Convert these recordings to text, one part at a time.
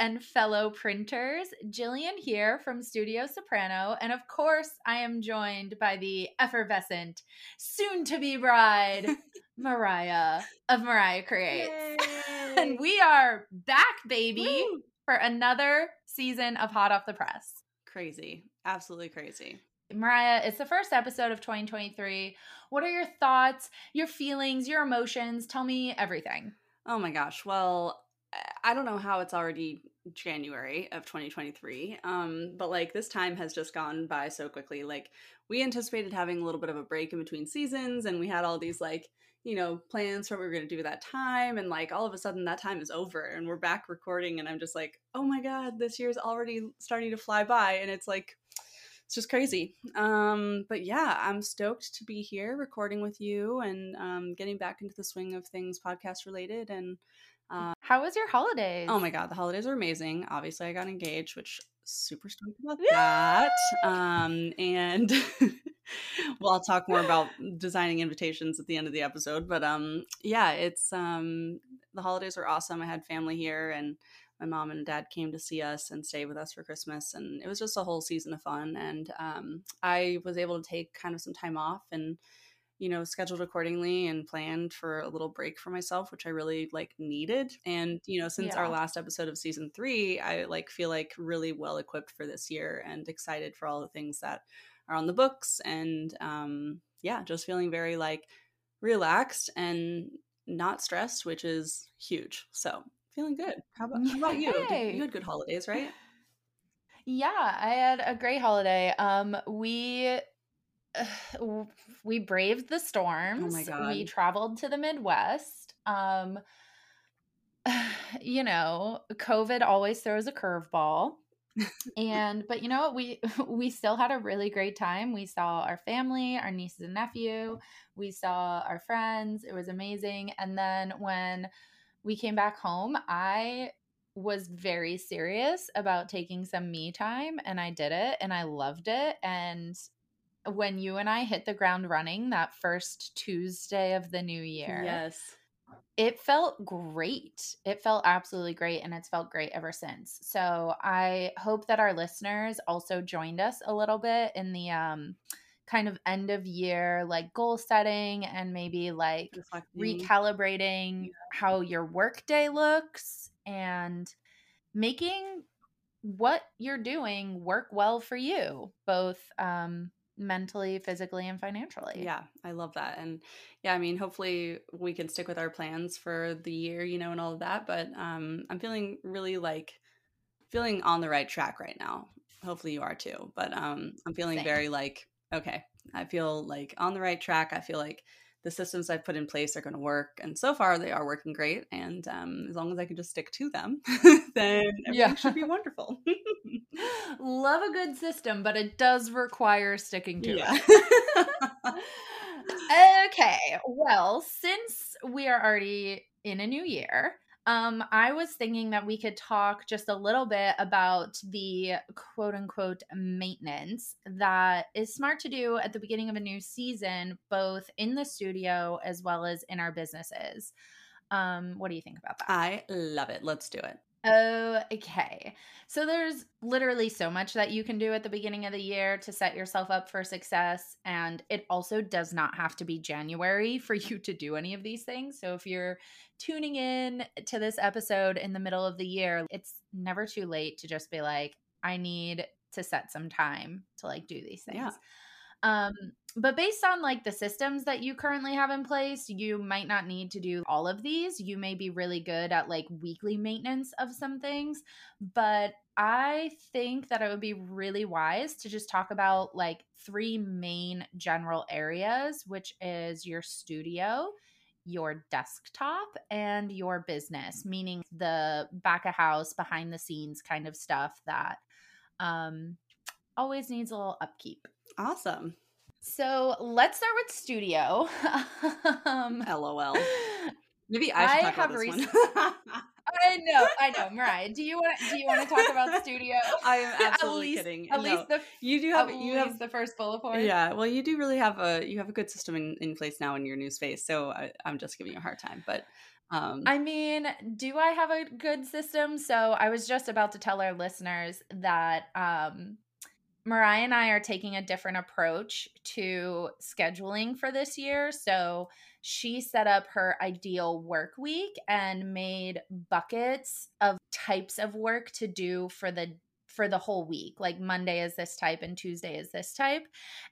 And fellow printers. Jillian here from Studio Soprano. And of course, I am joined by the effervescent, soon to be bride, Mariah of Mariah Creates. and we are back, baby, Woo! for another season of Hot Off the Press. Crazy. Absolutely crazy. Mariah, it's the first episode of 2023. What are your thoughts, your feelings, your emotions? Tell me everything. Oh my gosh. Well, I- don't know how it's already January of 2023. Um, but like this time has just gone by so quickly. Like we anticipated having a little bit of a break in between seasons and we had all these like, you know, plans for what we were going to do that time and like all of a sudden that time is over and we're back recording and I'm just like, "Oh my god, this year's already starting to fly by." And it's like it's just crazy. Um, but yeah, I'm stoked to be here recording with you and um, getting back into the swing of things podcast related and How was your holidays? Oh my god, the holidays are amazing. Obviously, I got engaged, which super stoked about that. Um, and well, I'll talk more about designing invitations at the end of the episode. But um, yeah, it's um, the holidays were awesome. I had family here, and my mom and dad came to see us and stay with us for Christmas, and it was just a whole season of fun. And um, I was able to take kind of some time off and you know scheduled accordingly and planned for a little break for myself which i really like needed. And you know since our last episode of season three i like feel like really well equipped for this year and excited for all the things that are on the books and um yeah just feeling very like relaxed and not stressed which is huge. So feeling good. How about, how about you? Yay. you had good holidays right? Yeah, I had a great holiday. Um, we we braved the storms. We God. traveled to the Midwest. Um, you know, COVID always throws a curveball. and but you know what we we still had a really great time we saw our family our nieces and nephew we saw our friends it was amazing and then when we came back home i was very serious about taking some me time and i did it and i loved it and when you and i hit the ground running that first tuesday of the new year yes it felt great. It felt absolutely great, and it's felt great ever since. So I hope that our listeners also joined us a little bit in the um, kind of end of year, like goal setting, and maybe like Reflecting. recalibrating how your workday looks and making what you're doing work well for you, both um, mentally, physically, and financially. Yeah, I love that. And yeah, I mean, hopefully we can stick with our plans for the year, you know, and all of that. But um, I'm feeling really like feeling on the right track right now. Hopefully you are too. But um, I'm feeling Same. very like, okay, I feel like on the right track. I feel like the systems I've put in place are going to work. And so far they are working great. And um, as long as I can just stick to them, then everything Yeah. should be wonderful. Love a good system, but it does require sticking to yeah. it. okay. Well, since we are already in a new year, um, I was thinking that we could talk just a little bit about the quote unquote maintenance that is smart to do at the beginning of a new season, both in the studio as well as in our businesses. Um, what do you think about that? I love it. Let's do it. Okay. So there's literally so much that you can do at the beginning of the year to set yourself up for success. And it also does not have to be January for you to do any of these things. So if you're tuning in to this episode in the middle of the year, it's never too late to just be like, I need to set some time to like do these things. Yeah. Um, but based on like the systems that you currently have in place, you might not need to do all of these. You may be really good at like weekly maintenance of some things, but I think that it would be really wise to just talk about like three main general areas, which is your studio, your desktop, and your business, meaning the back of house, behind the scenes kind of stuff that um, always needs a little upkeep. Awesome. So let's start with studio. um, LOL. Maybe I should I talk about this one. I know, I know, Mariah. Do you want do you want to talk about studio? I am absolutely at least, kidding. At no, least the you do have you have the first bullet point. Yeah, well, you do really have a you have a good system in, in place now in your new space. So I, am just giving you a hard time, but um, I mean, do I have a good system? So I was just about to tell our listeners that um, Mariah and I are taking a different approach to scheduling for this year. So she set up her ideal work week and made buckets of types of work to do for the for the whole week. Like Monday is this type and Tuesday is this type.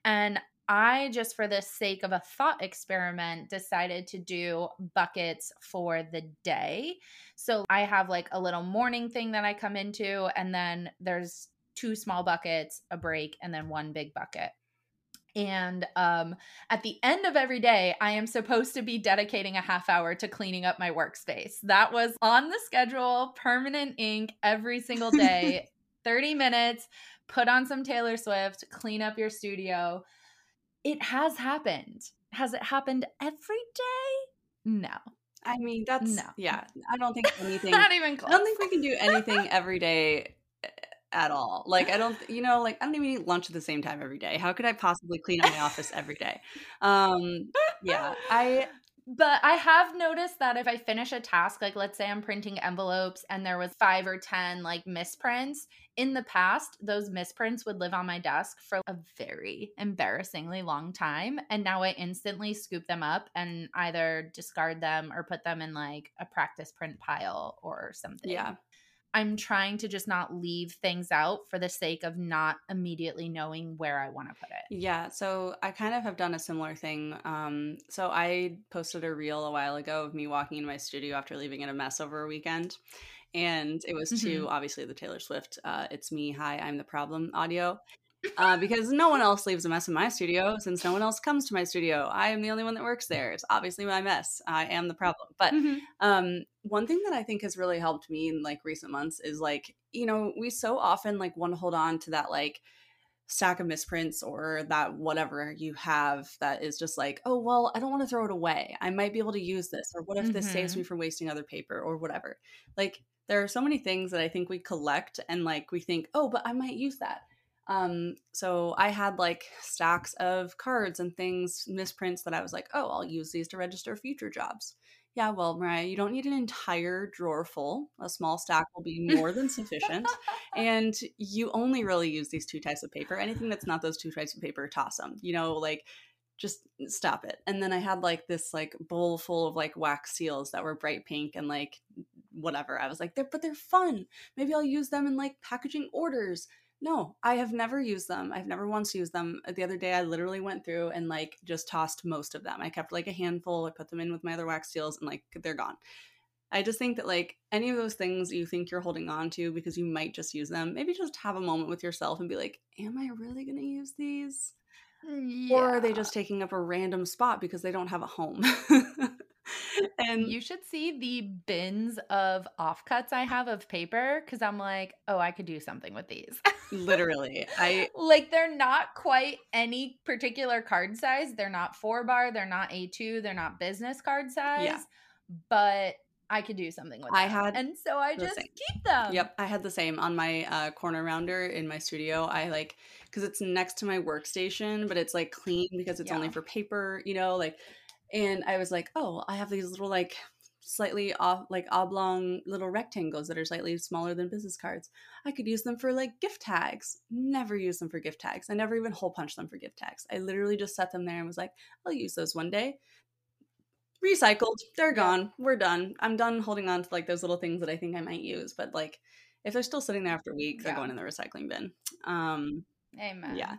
And I just for the sake of a thought experiment decided to do buckets for the day. So I have like a little morning thing that I come into and then there's two small buckets, a break, and then one big bucket. And um, at the end of every day, I am supposed to be dedicating a half hour to cleaning up my workspace. That was on the schedule, permanent ink every single day, 30 minutes, put on some Taylor Swift, clean up your studio. It has happened. Has it happened every day? No. I mean, that's no. Yeah, I don't think anything. Not even close. I don't think we can do anything every day at all. Like I don't, you know, like I don't even eat lunch at the same time every day. How could I possibly clean up my office every day? Um, yeah, I. But I have noticed that if I finish a task, like let's say I'm printing envelopes and there was five or ten like misprints in the past, those misprints would live on my desk for a very embarrassingly long time, and now I instantly scoop them up and either discard them or put them in like a practice print pile or something. Yeah. I'm trying to just not leave things out for the sake of not immediately knowing where I want to put it. Yeah, so I kind of have done a similar thing. Um, so I posted a reel a while ago of me walking in my studio after leaving it a mess over a weekend. And it was mm-hmm. to obviously the Taylor Swift, uh, It's Me, Hi, I'm the Problem audio uh, because no one else leaves a mess in my studio since no one else comes to my studio. I am the only one that works there. It's obviously my mess. I am the problem. But mm-hmm. um, one thing that I think has really helped me in like recent months is like, you know, we so often like want to hold on to that like stack of misprints or that whatever you have that is just like, oh, well, I don't want to throw it away. I might be able to use this. Or what if mm-hmm. this saves me mm-hmm. from wasting other paper or whatever? Like, there are so many things that I think we collect and like we think, oh, but I might use that um, so I had like stacks of cards and things, misprints that I was like, oh, I'll use these to register future jobs. Yeah, well, Mariah, you don't need an entire drawer full. A small stack will be more than sufficient. and you only really use these two types of paper. Anything that's not those two types of paper, toss them. You know, like just stop it. And then I had like this like bowl full of like wax seals that were bright pink and like whatever. I was like, they're but they're fun. Maybe I'll use them in like packaging orders no, I have never used them. I've never once used them. Uh, the other day, I literally went through and like just tossed most of them. I kept like a handful. I put them in with my other wax seals, and like they're gone. I just think that like any of those things you think you're holding on to because you might just use them, maybe just have a moment with yourself and be like, "Am I really going to use these?" Yeah. Or are they just taking up a random spot because they don't have a home? and you should see the bins of offcuts I have of paper because I'm like, oh, I could do something with these. Literally. I like they're not quite any particular card size. They're not four bar, they're not A2, they're not business card size. Yeah. But I could do something with I had and so I just same. keep them. Yep, I had the same on my uh, corner rounder in my studio. I like because it's next to my workstation, but it's like clean because it's yeah. only for paper. You know, like and I was like, oh, I have these little like slightly off like oblong little rectangles that are slightly smaller than business cards. I could use them for like gift tags. Never use them for gift tags. I never even hole punch them for gift tags. I literally just set them there and was like, I'll use those one day. Recycled. They're gone. We're done. I'm done holding on to like those little things that I think I might use, but like if they're still sitting there after a week, they're going in the recycling bin. Um Amen. Yeah.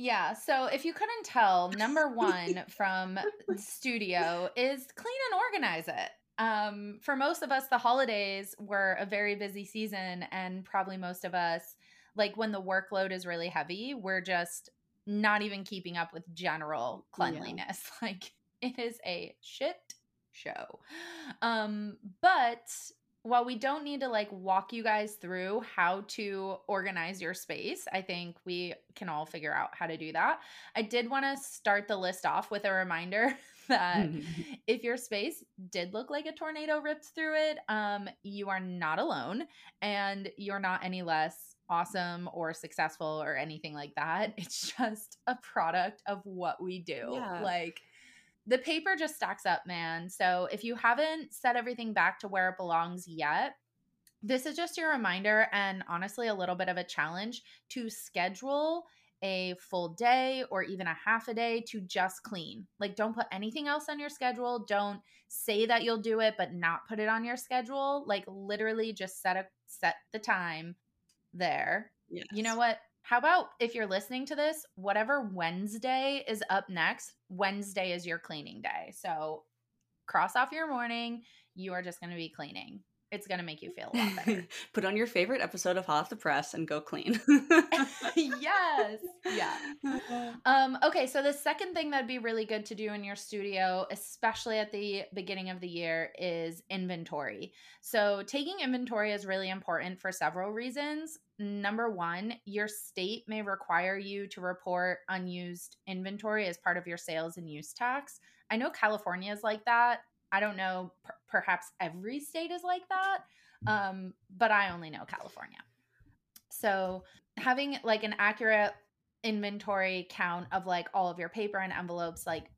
Yeah. So if you couldn't tell, number one from studio is clean and organize it. Um, for most of us, the holidays were a very busy season, and probably most of us, like when the workload is really heavy, we're just not even keeping up with general cleanliness. Yeah. Like it is a shit show. Um, but while we don't need to like walk you guys through how to organize your space, I think we can all figure out how to do that. I did want to start the list off with a reminder that if your space did look like a tornado ripped through it, um, you are not alone and you're not any less awesome or successful or anything like that. It's just a product of what we do. Yeah. Like the paper just stacks up, man. So if you haven't set everything back to where it belongs yet, this is just your reminder and honestly a little bit of a challenge to schedule a full day or even a half a day to just clean. Like don't put anything else on your schedule. Don't say that you'll do it but not put it on your schedule. Like literally just set a set the time there. Yes. You know what? How about if you're listening to this, whatever Wednesday is up next, Wednesday is your cleaning day. So cross off your morning, you are just going to be cleaning. It's going to make you feel a lot better. Put on your favorite episode of Hot Off the Press and go clean. yes. Yeah. Um, okay. So, the second thing that'd be really good to do in your studio, especially at the beginning of the year, is inventory. So, taking inventory is really important for several reasons. Number one, your state may require you to report unused inventory as part of your sales and use tax. I know California is like that. I don't know, per- perhaps every state is like that, um, but I only know California. So having like an accurate inventory count of like all of your paper and envelopes, like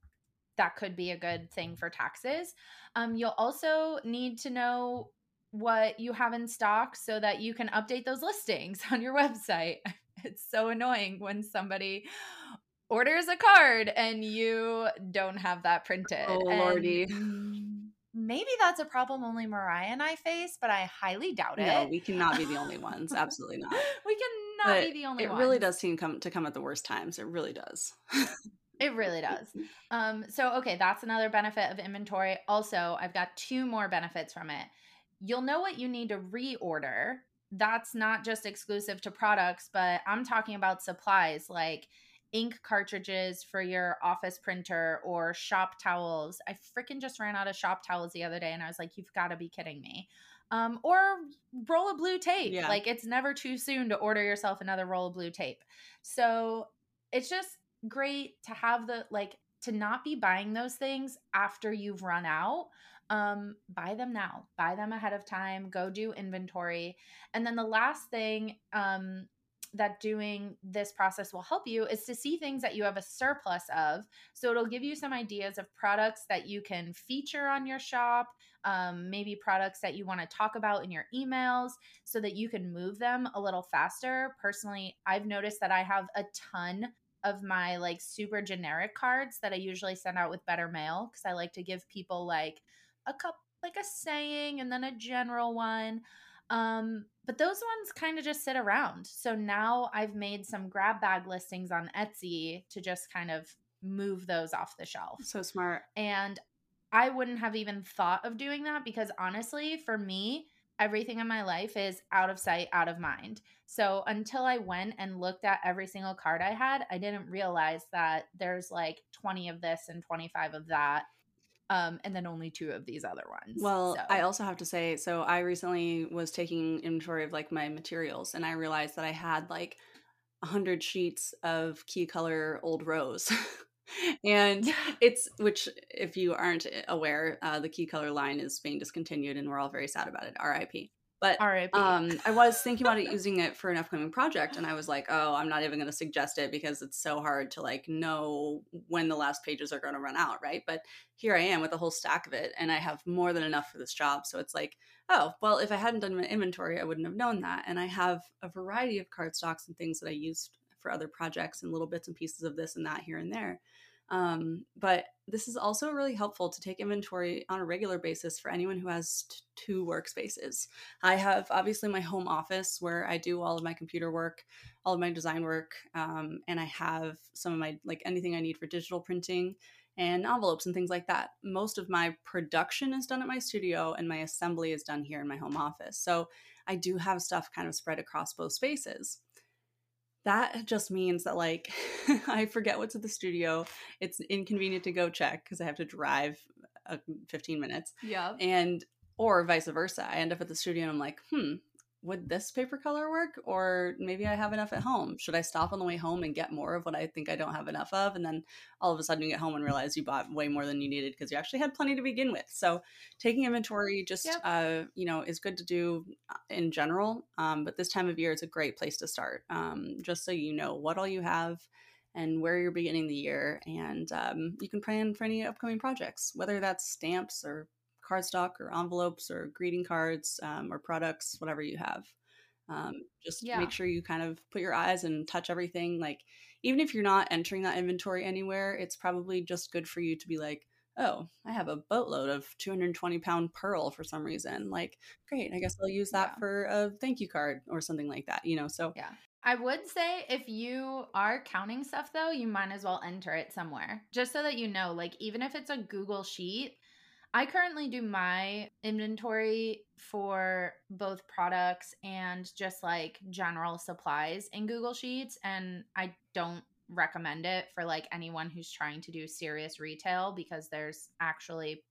that could be a good thing for taxes. Um, you'll also need to know what you have in stock so that you can update those listings on your website. It's so annoying when somebody orders a card and you don't have that printed. Oh, lordy. Maybe that's a problem only Mariah and I face, but I highly doubt it. No, we cannot be the only ones. Absolutely not. we cannot but be the only it ones. It really does seem come to come at the worst times. It really does. it really does. Um, so okay, that's another benefit of inventory. Also, I've got two more benefits from it. You'll know what you need to reorder. That's not just exclusive to products, but I'm talking about supplies like ink cartridges for your office printer or shop towels. I freaking just ran out of shop towels the other day and I was like, you've got to be kidding me. Um, or roll of blue tape. Yeah. Like it's never too soon to order yourself another roll of blue tape. So it's just great to have the like to not be buying those things after you've run out. Um, buy them now, buy them ahead of time, go do inventory. And then the last thing um, that doing this process will help you is to see things that you have a surplus of. So it'll give you some ideas of products that you can feature on your shop, um, maybe products that you want to talk about in your emails so that you can move them a little faster. Personally, I've noticed that I have a ton of my like super generic cards that I usually send out with better mail because I like to give people like a cup like a saying and then a general one. Um, but those ones kind of just sit around. So now I've made some grab bag listings on Etsy to just kind of move those off the shelf. So smart. And I wouldn't have even thought of doing that because honestly, for me, everything in my life is out of sight, out of mind. So until I went and looked at every single card I had, I didn't realize that there's like 20 of this and 25 of that um, and then only two of these other ones. Well, so. I also have to say, so I recently was taking inventory of like my materials, and I realized that I had like a hundred sheets of Keaykolour old rose. and it's which if you aren't aware uh, the Keaykolour line is being discontinued and we're all very sad about it rip but um, I was thinking about it using it for an upcoming project, and I was like, "Oh, I'm not even going to suggest it because it's so hard to like know when the last pages are going to run out, right?" But here I am with a whole stack of it, and I have more than enough for this job. So it's like, oh, well, if I hadn't done my inventory, I wouldn't have known that. And I have a variety of cardstocks and things that I used for other projects and little bits and pieces of this and that here and there. Um, but this is also really helpful to take inventory on a regular basis for anyone who has t- two workspaces. I have obviously my home office where I do all of my computer work, all of my design work, um, and I have some of my like anything I need for digital printing and envelopes and things like that. Most of my production is done at my studio, and my assembly is done here in my home office. So I do have stuff kind of spread across both spaces that just means that like I forget what's at the studio. It's inconvenient to go check because I have to drive uh, 15 minutes. Yeah. And or vice versa. I end up at the studio and I'm like, hmm, would this paper color work? Or maybe I have enough at home. Should I stop on the way home and get more of what I think I don't have enough of? And then all of a sudden you get home and realize you bought way more than you needed because you actually had plenty to begin with. So taking inventory just, yep. uh, you know, is good to do uh, in general. Um, but this time of year is a great place to start um, just so you know what all you have and where you're beginning the year. And um, you can plan for any upcoming projects, whether that's stamps or cardstock or envelopes or greeting cards um, or products, whatever you have. Um, just yeah. make sure you kind of put your eyes and touch everything. Like, even if you're not entering that inventory anywhere, it's probably just good for you to be like, oh, I have a boatload of 220 pound pearl for some reason. Like, great, I guess I'll use that yeah. for a thank you card or something like that, you know? So, yeah. I would say if you are counting stuff though, you might as well enter it somewhere just so that you know, like, even if it's a Google Sheet, I currently do my inventory for both products and just like general supplies in Google Sheets. And I don't recommend it for like anyone who's trying to do serious retail because there's actually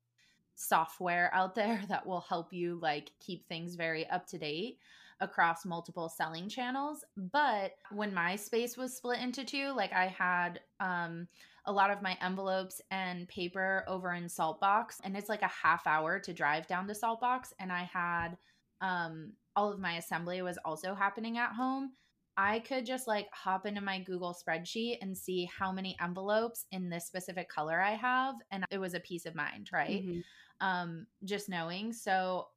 software out there that will help you like keep things very up to date across multiple selling channels. But when my space was split into two, like I had um a lot of my envelopes and paper over in Saltbox, and it's like a half hour to drive down to Saltbox. And I had um, all of my assembly was also happening at home. I could just like hop into my Google spreadsheet and see how many envelopes in this specific color I have, and it was a peace of mind, right? Mm-hmm. Um, just knowing. So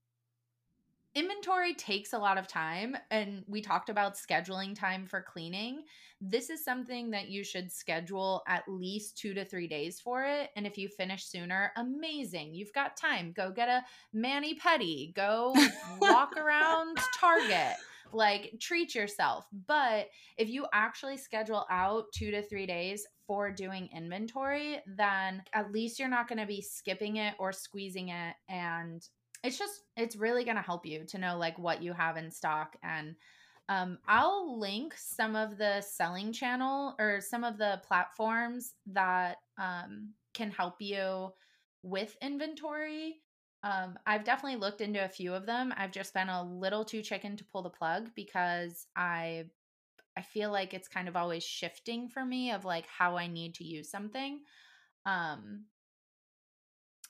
inventory takes a lot of time and we talked about scheduling time for cleaning. This is something that you should schedule at least two to three days for it and if you finish sooner amazing. You've got time. Go get a mani pedi. Go walk around target. Like treat yourself. But if you actually schedule out two to three days for doing inventory then at least you're not going to be skipping it or squeezing it and it's just it's really going to help you to know like what you have in stock and um, I'll link some of the selling channel or some of the platforms that um, can help you with inventory. Um, I've definitely looked into a few of them. I've just been a little too chicken to pull the plug because I I feel like it's kind of always shifting for me of like how I need to use something. Um,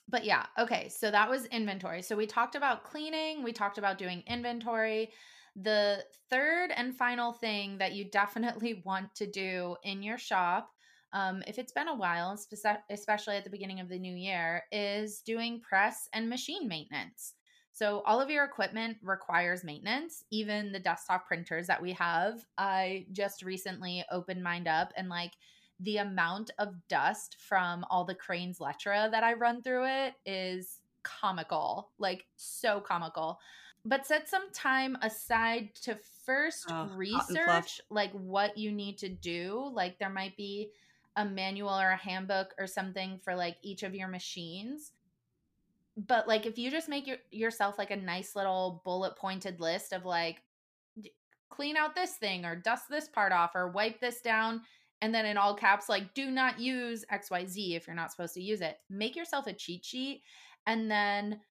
but yeah, okay. So that was inventory. So we talked about cleaning, we talked about doing inventory. The third and final thing that you definitely want to do in your shop, um, if it's been a while, especially at the beginning of the new year, is doing press and machine maintenance. So, all of your equipment requires maintenance, even the desktop printers that we have. I just recently opened mine up and like the amount of dust from all the Crane's Lettra that I run through it is comical, like so comical. But set some time aside to first oh, research like what you need to do. Like there might be a manual or a handbook or something for like each of your machines. But like if you just make your, yourself like a nice little bullet pointed list of like clean out this thing or dust this part off or wipe this down and then in all caps like do not use xyz if you're not supposed to use it. Make yourself a cheat sheet and then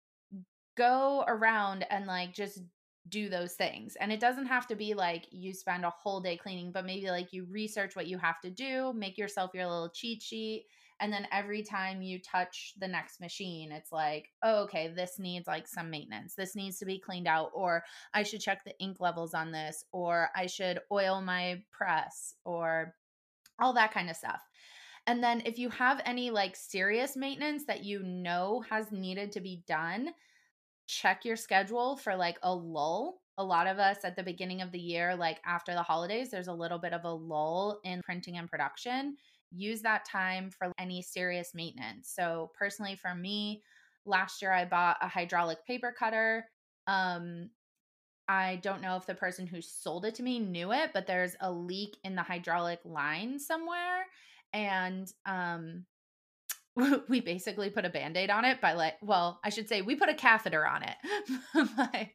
go around and like just do those things and it doesn't have to be like you spend a whole day cleaning but maybe like you research what you have to do make yourself your little cheat sheet and then every time you touch the next machine it's like oh, okay this needs like some maintenance. This needs to be cleaned out or i should check the ink levels on this or i should oil my press or all that kind of stuff. And then if you have any like serious maintenance that you know has needed to be done, check your schedule for like a lull. A lot of us at the beginning of the year, like after the holidays, there's a little bit of a lull in printing and production. use that time for any serious maintenance. So, personally, for me, last year I bought a hydraulic paper cutter. Um, I don't know if the person who sold it to me knew it, but there's a leak in the hydraulic line somewhere. And um, we basically put a band-aid on it by like well i should say we put a catheter on it my,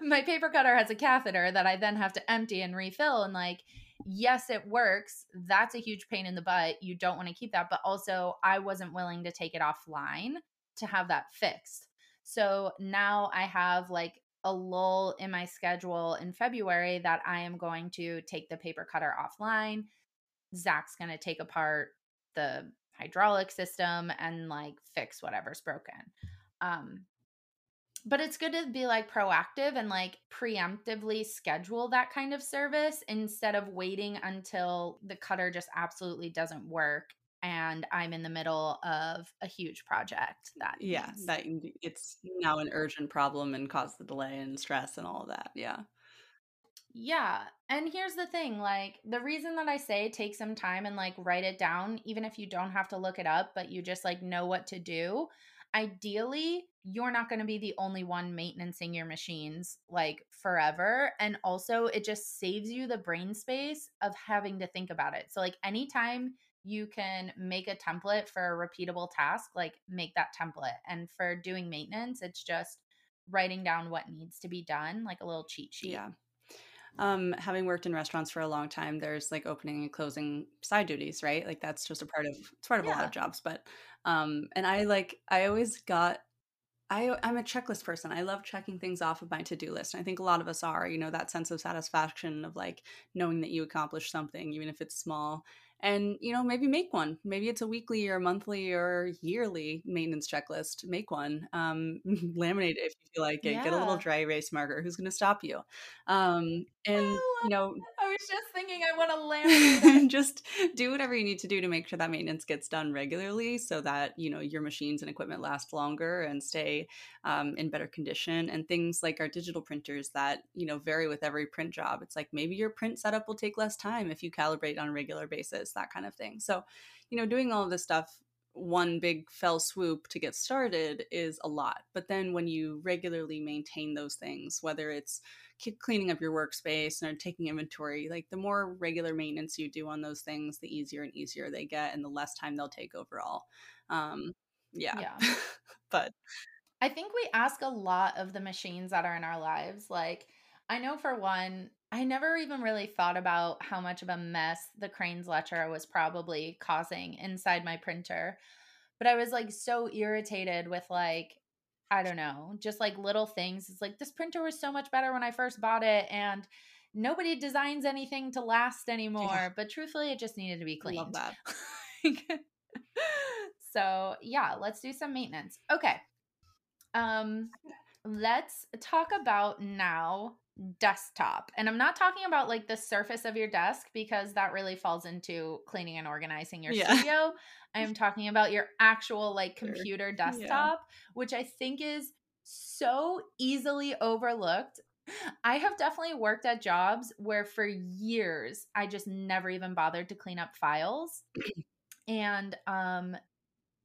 my paper cutter has a catheter that i then have to empty and refill and like yes it works that's a huge pain in the butt you don't want to keep that but also i wasn't willing to take it offline to have that fixed so now i have like a lull in my schedule in february that i am going to take the paper cutter offline zach's going to take apart the hydraulic system and like fix whatever's broken. Um, but it's good to be like proactive and like preemptively schedule that kind of service instead of waiting until the cutter just absolutely doesn't work and I'm in the middle of a huge project that yeah needs. that it's now an urgent problem and cause the delay and stress and all of that yeah yeah. And here's the thing like, the reason that I say take some time and like write it down, even if you don't have to look it up, but you just like know what to do, ideally, you're not going to be the only one maintaining your machines like forever. And also, it just saves you the brain space of having to think about it. So, like, anytime you can make a template for a repeatable task, like, make that template. And for doing maintenance, it's just writing down what needs to be done, like a little cheat sheet. Yeah um, having worked in restaurants for a long time, there's like opening and closing side duties, right? Like that's just a part of it's part of yeah. a lot of jobs. But um, and I like I always got I I'm a checklist person. I love checking things off of my to-do list. And I think a lot of us are, you know, that sense of satisfaction of like knowing that you accomplished something, even if it's small and you know maybe make one. Maybe it's a weekly or monthly or yearly maintenance checklist. Make one um, laminate it if you feel like it. Yeah. get a little dry erase marker. Who's going to stop you? Um, and you know was just thinking i want to laminate just do whatever you need to do to make sure that maintenance gets done regularly so that you know your machines and equipment last longer and stay um, in better condition and things like our digital printers that you know vary with every print job it's like maybe your print setup will take less time if you calibrate on a regular basis that kind of thing. So, you know, doing all of this stuff one big fell swoop to get started is a lot. But then when you regularly maintain those things, whether it's cleaning up your workspace and taking inventory, like the more regular maintenance you do on those things, the easier and easier they get and the less time they'll take overall. Um, yeah. Yeah. but I think we ask a lot of the machines that are in our lives. Like, I know for one, I never even really thought about how much of a mess the Crane's-Lettra was probably causing inside my printer. But I was like so irritated with like I don't know, just like little things. It's like this printer was so much better when I first bought it and nobody designs anything to last anymore, yeah. but truthfully it just needed to be cleaned. Love that. so, yeah, let's do some maintenance. Okay. Um let's talk about now desktop. And I'm not talking about like the surface of your desk because that really falls into cleaning and organizing your yeah. studio. I am talking about your actual like computer desktop, yeah. which I think is so easily overlooked. I have definitely worked at jobs where for years I just never even bothered to clean up files. and um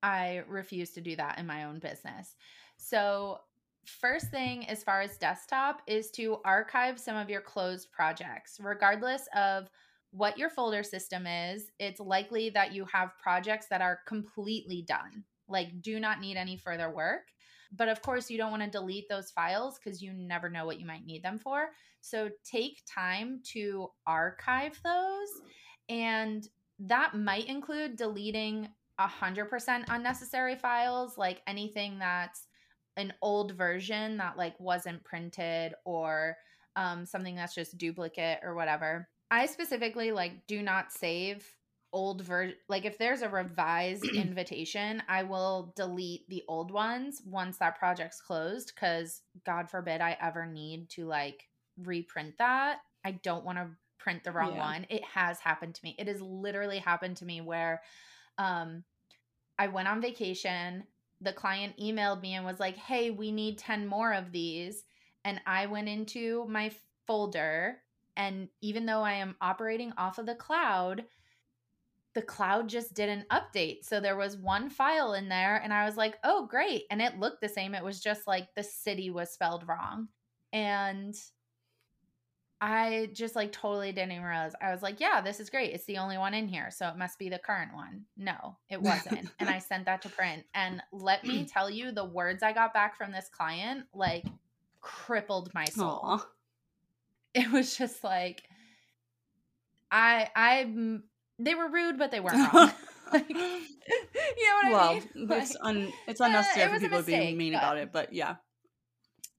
I refuse to do that in my own business. So First thing, as far as desktop, is to archive some of your closed projects. Regardless of what your folder system is, it's likely that you have projects that are completely done, like do not need any further work. But of course, you don't want to delete those files because you never know what you might need them for. So take time to archive those. And that might include deleting 100% unnecessary files, like anything that's an old version that like wasn't printed or um, something that's just duplicate or whatever. I specifically like do not save old version. Like if there's a revised invitation, I will delete the old ones once that project's closed because God forbid I ever need to like reprint that. I don't want to print the wrong yeah. one. It has happened to me. It has literally happened to me where um I went on vacation the client emailed me and was like, hey, we need 10 more of these. And I went into my folder. And even though I am operating off of the cloud, the cloud just didn't update. So there was one file in there, and I was like, oh, great. And it looked the same. It was just like the city was spelled wrong. And I just like totally didn't even realize. I was like, yeah, this is great. It's the only one in here. So it must be the current one. No, it wasn't. and I sent that to print. And let me tell you, the words I got back from this client like crippled my soul. Aww. It was just like, I, I, they were rude, but they weren't wrong. like, you know what well, I mean? Well, it's, un, it's unnecessary uh, it for people to be mean about it, but yeah.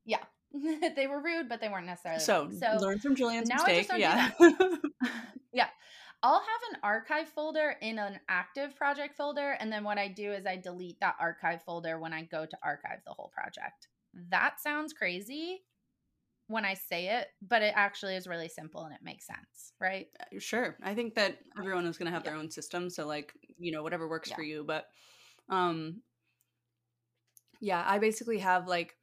Yeah. they were rude, but they weren't necessarily. So, so learn from Jillian's mistake. yeah. yeah. I'll have an archive folder in an active project folder. And then what I do is I delete that archive folder when I go to archive the whole project. That sounds crazy when I say it, but it actually is really simple and it makes sense, right? Uh, sure. I think that everyone is going to have yeah. their own system. So, like, you know, whatever works yeah. for you. But, um, yeah, I basically have like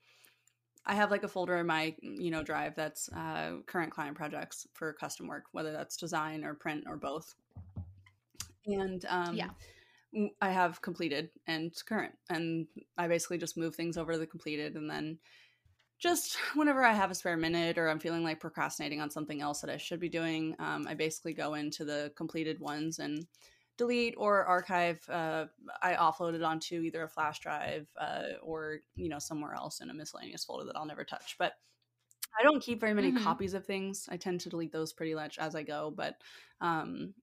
I have like a folder in my you know drive that's uh, current client projects for custom work, whether that's design or print or both. And um, yeah, I have completed and current, and I basically just move things over to the completed, and then just whenever I have a spare minute or I'm feeling like procrastinating on something else that I should be doing, um, I basically go into the completed ones and delete or archive uh, i offload it onto either a flash drive uh, or you know somewhere else in a miscellaneous folder that i'll never touch but i don't keep very many mm-hmm. copies of things. I tend to delete those pretty much as i go but um,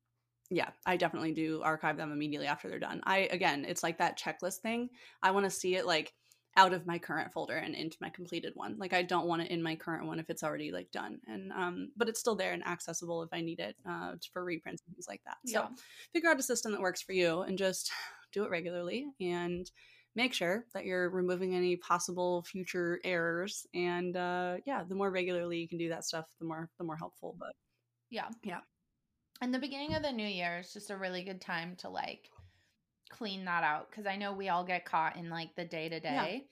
yeah i definitely do archive them immediately after they're done. I again it's like that checklist thing. I want to see it like out of my current folder and into my completed one. Like I don't want it in my current one if it's already like done. And um, but it's still there and accessible if I need it uh, for reprints and things like that. So yeah. figure out a system that works for you and just do it regularly and make sure that you're removing any possible future errors. And uh, yeah, the more regularly you can do that stuff, the more the more helpful. But yeah, yeah. And the beginning of the new year is just a really good time to like clean that out because I know we all get caught in like the day to day.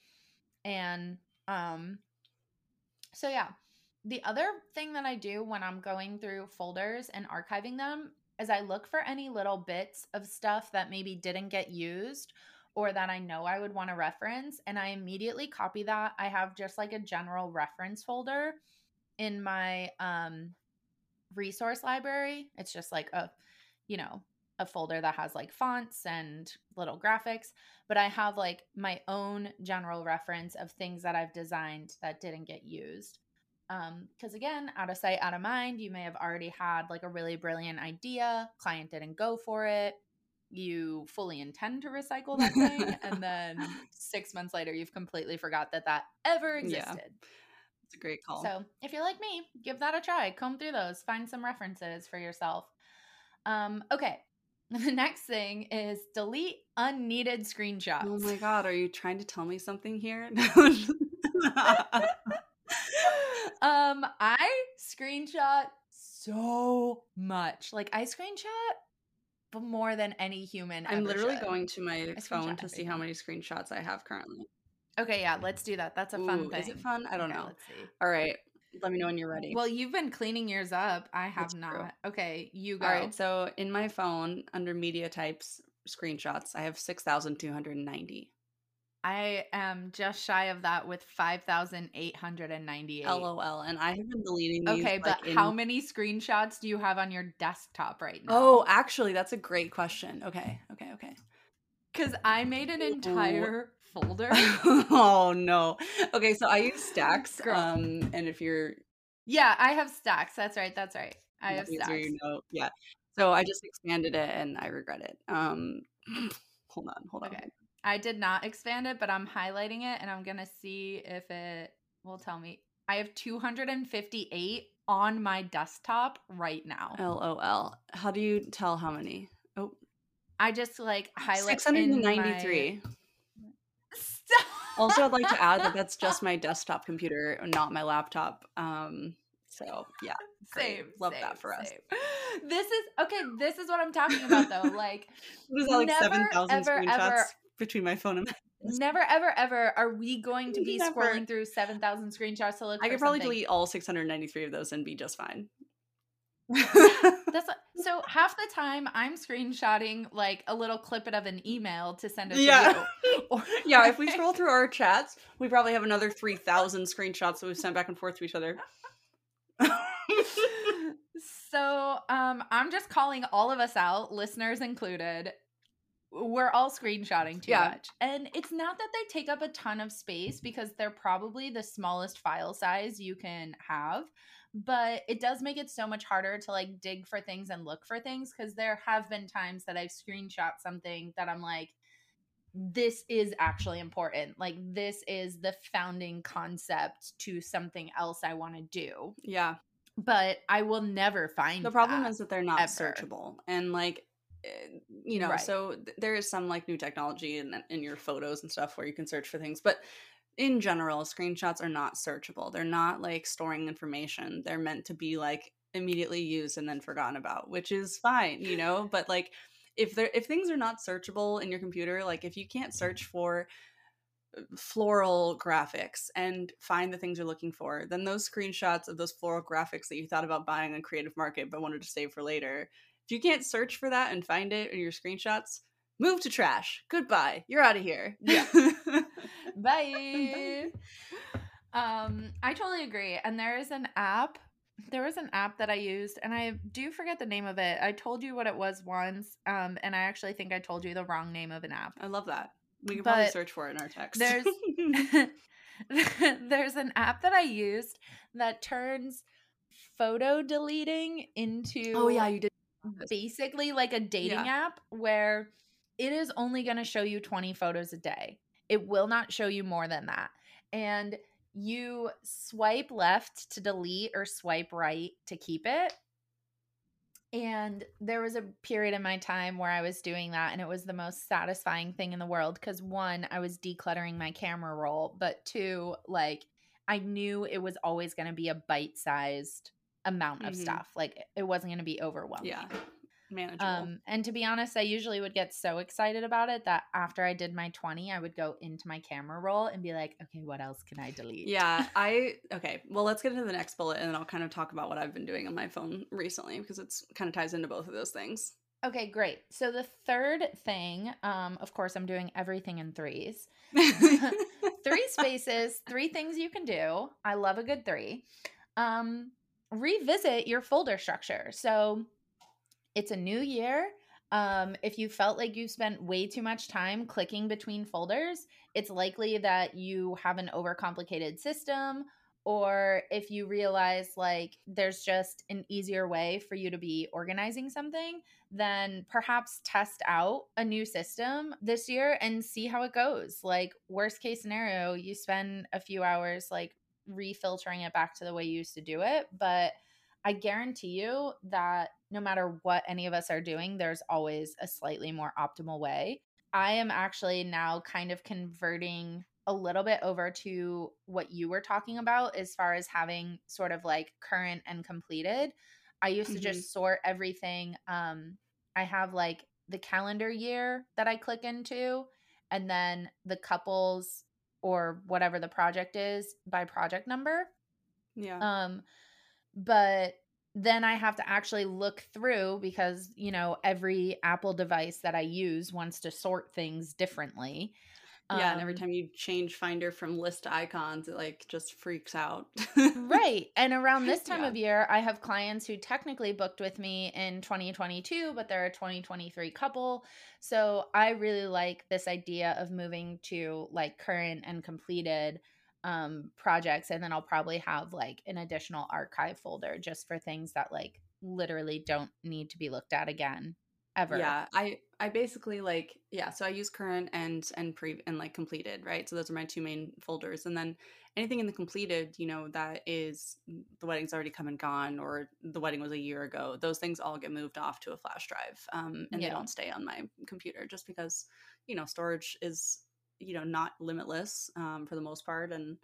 And um so yeah. The other thing that I do when I'm going through folders and archiving them is I look for any little bits of stuff that maybe didn't get used or that I know I would want to reference and I immediately copy that. I have just like a general reference folder in my um resource library. It's just like a you know, a folder that has like fonts and little graphics, but I have like my own general reference of things that I've designed that didn't get used. Because um, again, out of sight, out of mind, you may have already had like a really brilliant idea, client didn't go for it, you fully intend to recycle that thing, and then six months later, you've completely forgot that that ever existed. Yeah. It's a great call. So if you're like me, give that a try. Comb through those, find some references for yourself. Um, okay, The next thing is delete unneeded screenshots. Oh my god, are you trying to tell me something here? um, I screenshot so much. Like I screenshot but more than any human. I'm literally should. going to my phone to see how many screenshots I have currently. Okay, yeah, let's do that. That's a fun Ooh, thing. Is it fun? I don't okay, know. Let's see. All right. Let me know when you're ready. Well, you've been cleaning yours up. I have not. True. Okay, you go. All right. So in my phone, under media types, screenshots, I have 6,290. I am just shy of that with 5,898. LOL. And I have been deleting Okay, but in... how many screenshots do you have on your desktop right oh, now? Oh, actually, that's a great question. Okay, okay, okay. Because I made an entire folder. oh no. Okay, so I use Stacks. Girl. Um, and if you're Yeah, I have Stacks. That's right. That's right. I have Stacks. You know, yeah. So I just expanded it and I regret it. Um hold on, hold on. Okay. I did not expand it, but I'm highlighting it and I'm gonna see if it will tell me. I have 258 on my desktop right now. LOL. How do you tell how many? Oh. I just like highlight 693. My... also, I'd like to add that that's just my desktop computer, not my laptop. Um, so yeah, great. same. Love same, that for us. This is okay. This is what I'm talking about, though. Like, what is that? Like seven thousand screenshots ever, between my phone and my. Never, ever, ever are we going to be Never. scrolling through seven thousand screenshots to look. I could probably delete all six hundred ninety three of those and be just fine. That's so half the time I'm screenshotting like a little clip of an email to send it yeah. to you. Or, yeah, if we scroll through our chats, we probably have another 3,000 screenshots that we've sent back and forth to each other. so um, I'm just calling all of us out, listeners included. We're all screenshotting too yeah. much. And it's not that they take up a ton of space because they're probably the smallest file size you can have but it does make it so much harder to like dig for things and look for things because there have been times that I've screenshot something that I'm like, this is actually important. Like, this is the founding concept to something else I want to do. Yeah. But I will never find the problem is that they're not ever. searchable. And like, eh, you know, right. so th- there is some like new technology in in your photos and stuff where you can search for things, but in general, screenshots are not searchable. They're not like storing information. They're meant to be like immediately used and then forgotten about, which is fine, you know, but like if there if things are not searchable in your computer, like if you can't search for uh, floral graphics and find the things you're looking for, then those screenshots of those floral graphics that you thought about buying on Creative Market but wanted to save for later, if you can't search for that and find it in your screenshots, move to trash. Goodbye. You're out of here. Yeah. Bye. um, I totally agree. And there is an app. There was an app that I used, and I do forget the name of it. I told you what it was once, um, and I actually think I told you the wrong name of an app. I love that. We can but probably search for it in our text. There's there's an app that I used that turns photo deleting into oh yeah you did basically like a dating yeah. app where it is only going to show you 20 photos a day. It will not show you more than that. And you swipe left to delete or swipe right to keep it. And there was a period in my time where I was doing that, and it was the most satisfying thing in the world because one, I was decluttering my camera roll, but two, like I knew it was always going to be a bite sized amount of mm-hmm. stuff. Like it wasn't going to be overwhelming. Yeah manageable. Um, and to be honest, I usually would get so excited about it that after I did my 20, I would go into my camera roll and be like, okay, what else can I delete? Yeah, I, okay, well, let's get into the next bullet and then I'll kind of talk about what I've been doing on my phone recently because it's kind of ties into both of those things. Okay, great. So the third thing, um, of course, I'm doing everything in threes. three spaces, three things you can do. I love a good three. Um, revisit your folder structure. So it's a new year. Um, if you felt like you spent way too much time clicking between folders, it's likely that you have an overcomplicated system, or if you realize like there's just an easier way for you to be organizing something, then perhaps test out a new system this year and see how it goes. Like, worst case scenario, you spend a few hours like refiltering it back to the way you used to do it, but I guarantee you that no matter what any of us are doing, there's always a slightly more optimal way. I am actually now kind of converting a little bit over to what you were talking about as far as having sort of like current and completed. I used mm-hmm. to just sort everything. Um, I have like the calendar year that I click into, and then the couples or whatever the project is by project number. Yeah. Um, but then I have to actually look through because, you know, every Apple device that I use wants to sort things differently. Yeah, um, and every um time you change Finder from list to icons, it like just freaks out. right. And around this time yeah. of year, I have clients who technically booked with me in 2022, but they're a 2023 couple. So I really like this idea of moving to like current and completed um projects and then I'll probably have like an additional archive folder just for things that like literally don't need to be looked at again ever. Yeah, I I basically like yeah, so I use current and and pre and like completed, right? So those are my two main folders and then anything in the completed, you know, that is the wedding's already come and gone or the wedding was a year ago. Those things all get moved off to a flash drive. Um and yeah. they don't stay on my computer just because, you know, storage is you know not limitless um, for the most part and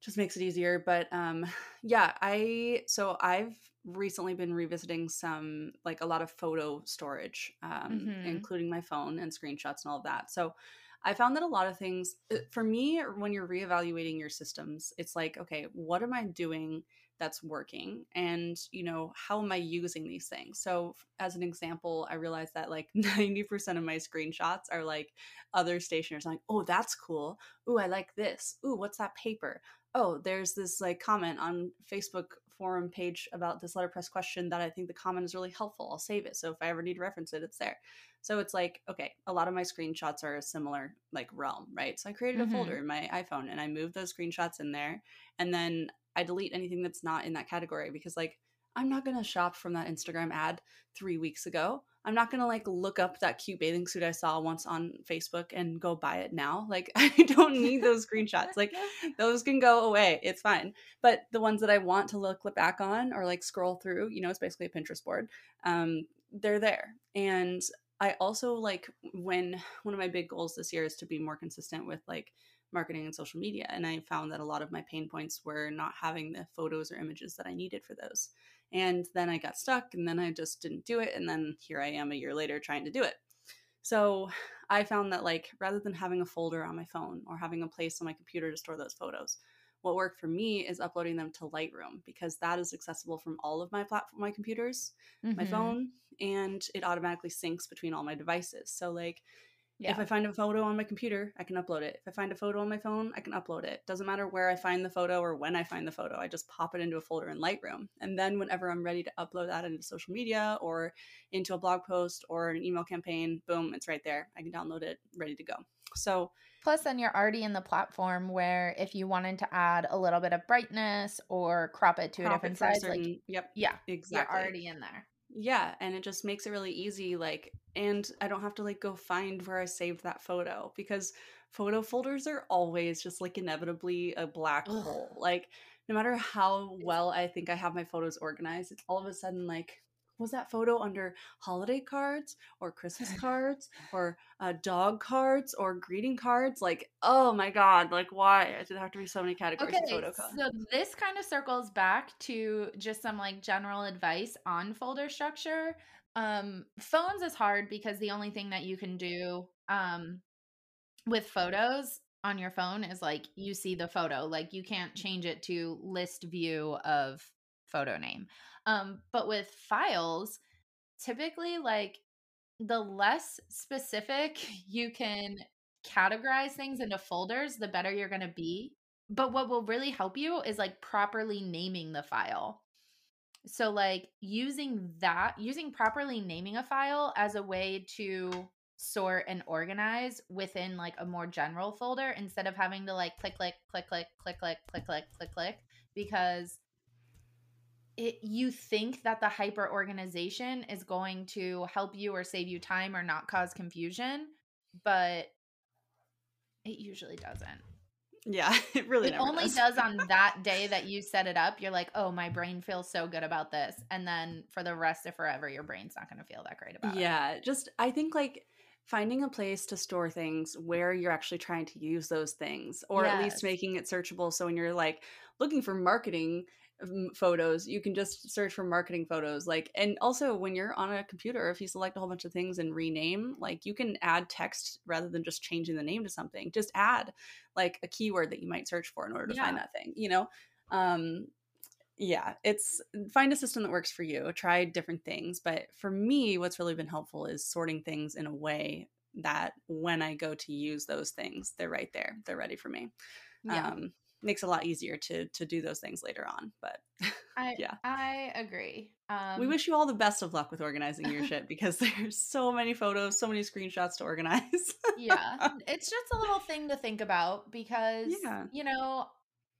just makes it easier but um yeah i so i've recently been revisiting some like a lot of photo storage um mm-hmm. including my phone and screenshots and all of that so I found that a lot of things, uh, for me, when you're reevaluating your systems, it's like, okay, what am I doing that's working? And, you know, how am I using these things? So, as an example, I realized that like 90% of my screenshots are like other stationers. I'm like, oh, that's cool. Ooh, I like this. Ooh, what's that paper? Oh, there's this like comment on Facebook forum page about this letterpress question that I think the comment is really helpful. I'll save it. So if I ever need to reference it, it's there. So it's like, okay, a lot of my screenshots are a similar like realm, right? So I created mm-hmm. a folder in my iPhone and I moved those screenshots in there. And then I delete anything that's not in that category because like I'm not going to shop from that Instagram ad 3 weeks ago. I'm not going to like look up that cute bathing suit I saw once on Facebook and go buy it now. Like I don't need those screenshots. Like those can go away. It's fine. But the ones that I want to look back on or like scroll through, you know, it's basically a Pinterest board. Um they're there. And I also like when one of my big goals this year is to be more consistent with like marketing and social media. And I found that a lot of my pain points were not having the photos or images that I needed for those. And then I got stuck and then I just didn't do it. And then here I am a year later trying to do it. So I found that like rather than having a folder on my phone or having a place on my computer to store those photos, what worked for me is uploading them to Lightroom because that is accessible from all of my platform, my computers, mm-hmm. my phone, and it automatically syncs between all my devices. So like yeah. If I find a photo on my computer, I can upload it. If I find a photo on my phone, I can upload it. Doesn't matter where I find the photo or when I find the photo. I just pop it into a folder in Lightroom. And then whenever I'm ready to upload that into social media or into a blog post or an email campaign, boom, it's right there. I can download it, ready to go. So Plus, then you're already in the platform where if you wanted to add a little bit of brightness or crop it to crop a different size, certain, like yep, yeah, exactly, you're already in there. Yeah, and it just makes it really easy. Like, and I don't have to like go find where I saved that photo because photo folders are always just like inevitably a black Ugh. hole. Like, no matter how well I think I have my photos organized, it's all of a sudden like was that photo under holiday cards or Christmas cards or uh, dog cards or greeting cards? Like, oh my god, like why? Did there have to be so many categories okay, of photo cards? So this kind of circles back to just some like general advice on folder structure. Um, phones is hard because the only thing that you can do um, with photos on your phone is like you see the photo, like you can't change it to list view of photo name. Um, but with files, typically, like the less specific you can categorize things into folders, the better you're going to be. But what will really help you is like properly naming the file. So, like using that, using properly naming a file as a way to sort and organize within like a more general folder instead of having to like click, click, click, click, click, click, click, click, click, click, because it, you think that the hyper organization is going to help you or save you time or not cause confusion, but it usually doesn't. Yeah, it really it only does. does on that day that you set it up. You're like, oh, my brain feels so good about this, and then for the rest of forever, your brain's not going to feel that great about yeah, it. Yeah, just I think like finding a place to store things where you're actually trying to use those things, or yes. at least making it searchable. So when you're like looking for marketing photos you can just search for marketing photos like and also when you're on a computer if you select a whole bunch of things and rename like you can add text rather than just changing the name to something just add like a keyword that you might search for in order to yeah. find that thing you know um yeah it's find a system that works for you try different things but for me what's really been helpful is sorting things in a way that when i go to use those things they're right there they're ready for me yeah. um makes it a lot easier to to do those things later on but I, yeah i agree um, we wish you all the best of luck with organizing your shit because there's so many photos so many screenshots to organize yeah it's just a little thing to think about because yeah. you know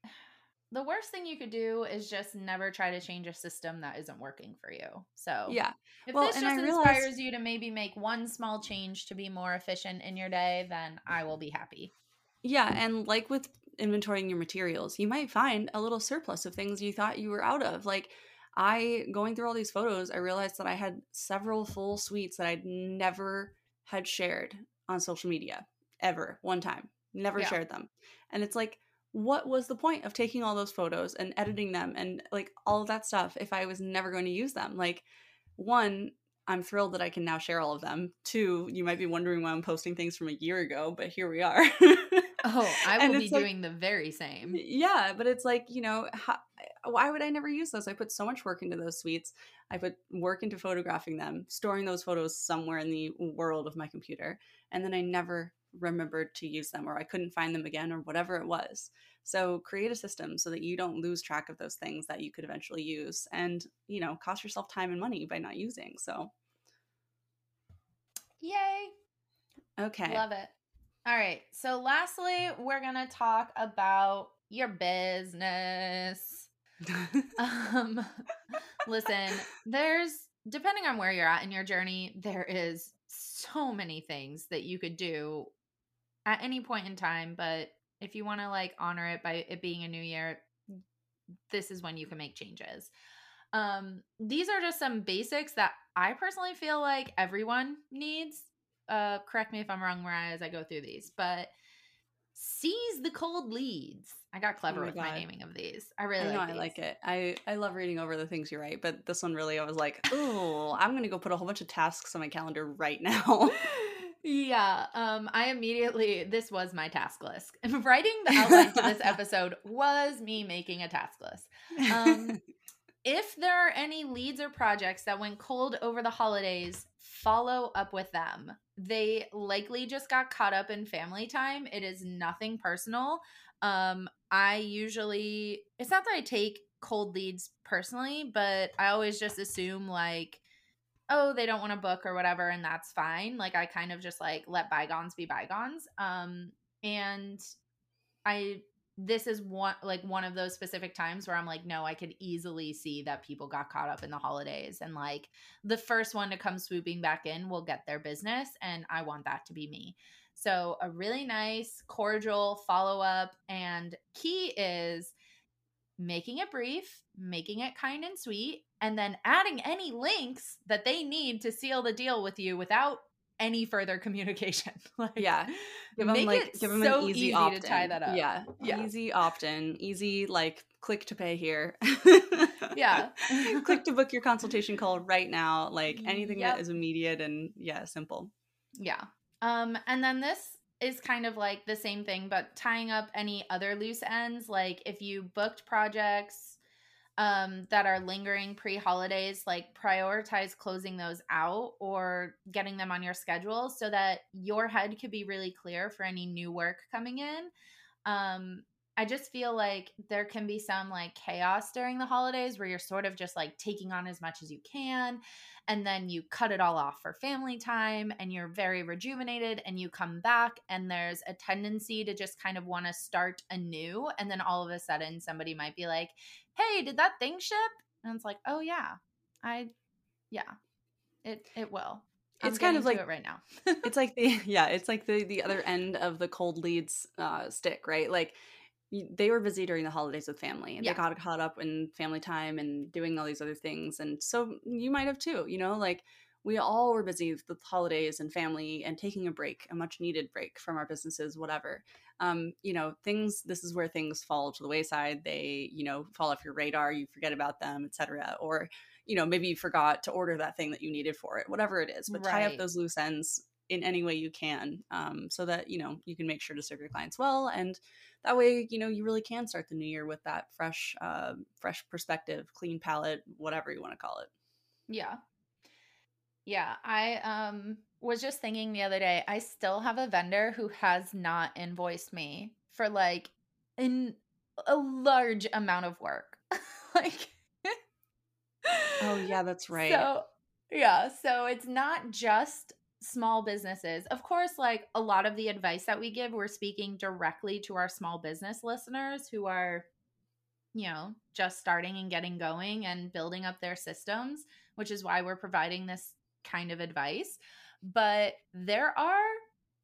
the worst thing you could do is just never try to change a system that isn't working for you. So yeah, if well, this just inspires you to maybe make one small change to be more efficient in your day, then I will be happy. Yeah, and like with inventorying your materials, you might find a little surplus of things you thought you were out of. Like I going through all these photos, I realized that I had several full suites that I'd never had shared on social media ever one time. Never yeah. shared them. And it's like what was the point of taking all those photos and editing them and like all of that stuff if I was never going to use them? Like one, I'm thrilled that I can now share all of them. Two, you might be wondering why I'm posting things from a year ago, but here we are. oh, I will be like, doing the very same. Yeah, but it's like, you know, how, eh, why would I never use those? I put so much work into those suites. I put work into photographing them, storing those photos somewhere in the world of my computer, and then I never remembered to use them or I couldn't find them again or whatever it was. So create a system so that you don't lose track of those things that you could eventually use and, you know, cost yourself time and money by not using. So Yay. Okay. Love it. All right. So lastly, we're going to talk about your business. um listen, there's depending on where you're at in your journey, there is so many things that you could do at any point in time, but if you want to like honor it by it being a new year, this is when you can make changes. Um, these are just some basics that I personally feel like everyone needs. Uh, correct me if I'm wrong, Mariah, as I go through these, but seize the cold leads. I got oh clever oh my with God. my naming of these. I really I know like I like it. I I love reading over the things you write, but this one really I was like, oh, I'm gonna go put a whole bunch of tasks on my calendar right now. Yeah. Um, I immediately this was my task list. Writing the outline to this episode was me making a task list. Um if there are any leads or projects that went cold over the holidays, follow up with them. They likely just got caught up in family time. It is nothing personal. Um, I usually it's not that I take cold leads personally, but I always just assume like oh they don't want to book or whatever and that's fine like i kind of just like let bygones be bygones um and i this is one like one of those specific times where i'm like no i could easily see that people got caught up in the holidays. And like the first one to come swooping back in will get their business and i want that to be me. So a really nice cordial follow up and key is making it brief making it kind and sweet and then adding any links that they need to seal the deal with you without any further communication. like, yeah, give them like give them so an easy, easy opt-in. to tie that up. Yeah, yeah, easy opt-in, easy like click to pay here. yeah, click to book your consultation call right now. Like anything yep. that is immediate and yeah, simple. Yeah. Um, and then this is kind of like the same thing, but tying up any other loose ends. Like if you booked projects um, that are lingering pre holidays, like prioritize closing those out or getting them on your schedule so that your head could be really clear for any new work coming in. Um, I just feel like there can be some like chaos during the holidays where you're sort of just like taking on as much as you can and then you cut it all off for family time and you're very rejuvenated and you come back and there's a tendency to just kind of want to start anew and then all of a sudden somebody might be like hey, did that thing ship? And it's like, oh yeah, I, yeah, it it will. I'm it's kind of like it right now. it's like the yeah, it's like the the other end of the cold leads uh, stick, right? Like they were busy during the holidays with family and yeah. they got caught up in family time and doing all these other things and so you might have too you know like we all were busy with holidays and family and taking a break a much needed break from our businesses whatever um, you know, things, this is where things fall to the wayside. They, you know, fall off your radar, you forget about them, etc. Or, you know, maybe you forgot to order that thing that you needed for it, whatever it is. But right. tie up those loose ends in any way you can um, so that, you know, you can make sure to serve your clients well. And that way, you know, you really can start the new year with that fresh, uh, fresh perspective, clean palette, whatever you want to call it. Yeah. Yeah. I, um, was just thinking the other day, I still have a vendor who has not invoiced me for like in a large amount of work. like Oh yeah, that's right. So yeah, so it's not just small businesses. Of course, like a lot of the advice that we give, we're speaking directly to our small business listeners who are you know, just starting and getting going and building up their systems, which is why we're providing this kind of advice but there are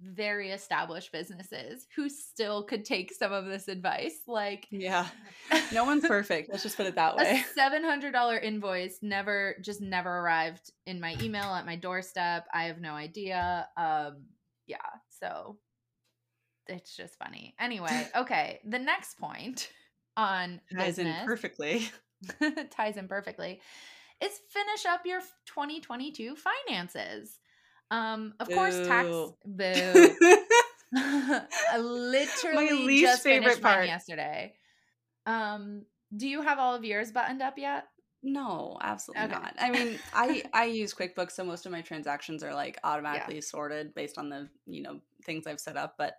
very established businesses who still could take some of this advice. Like, yeah, no one's perfect. Let's just put it that way. A $700 invoice never, just never arrived in my email at my doorstep. I have no idea. Um, yeah, so it's just funny. Anyway, okay, the next point on ties business, in perfectly. ties in perfectly is finish up your 2022 finances. Um, of course, tax boo. I literally just finished part. yesterday. Um, do you have all of yours buttoned up yet? No, absolutely okay. not. I mean, I I use QuickBooks, so most of my transactions are like automatically yeah. sorted based on the you know things I've set up. But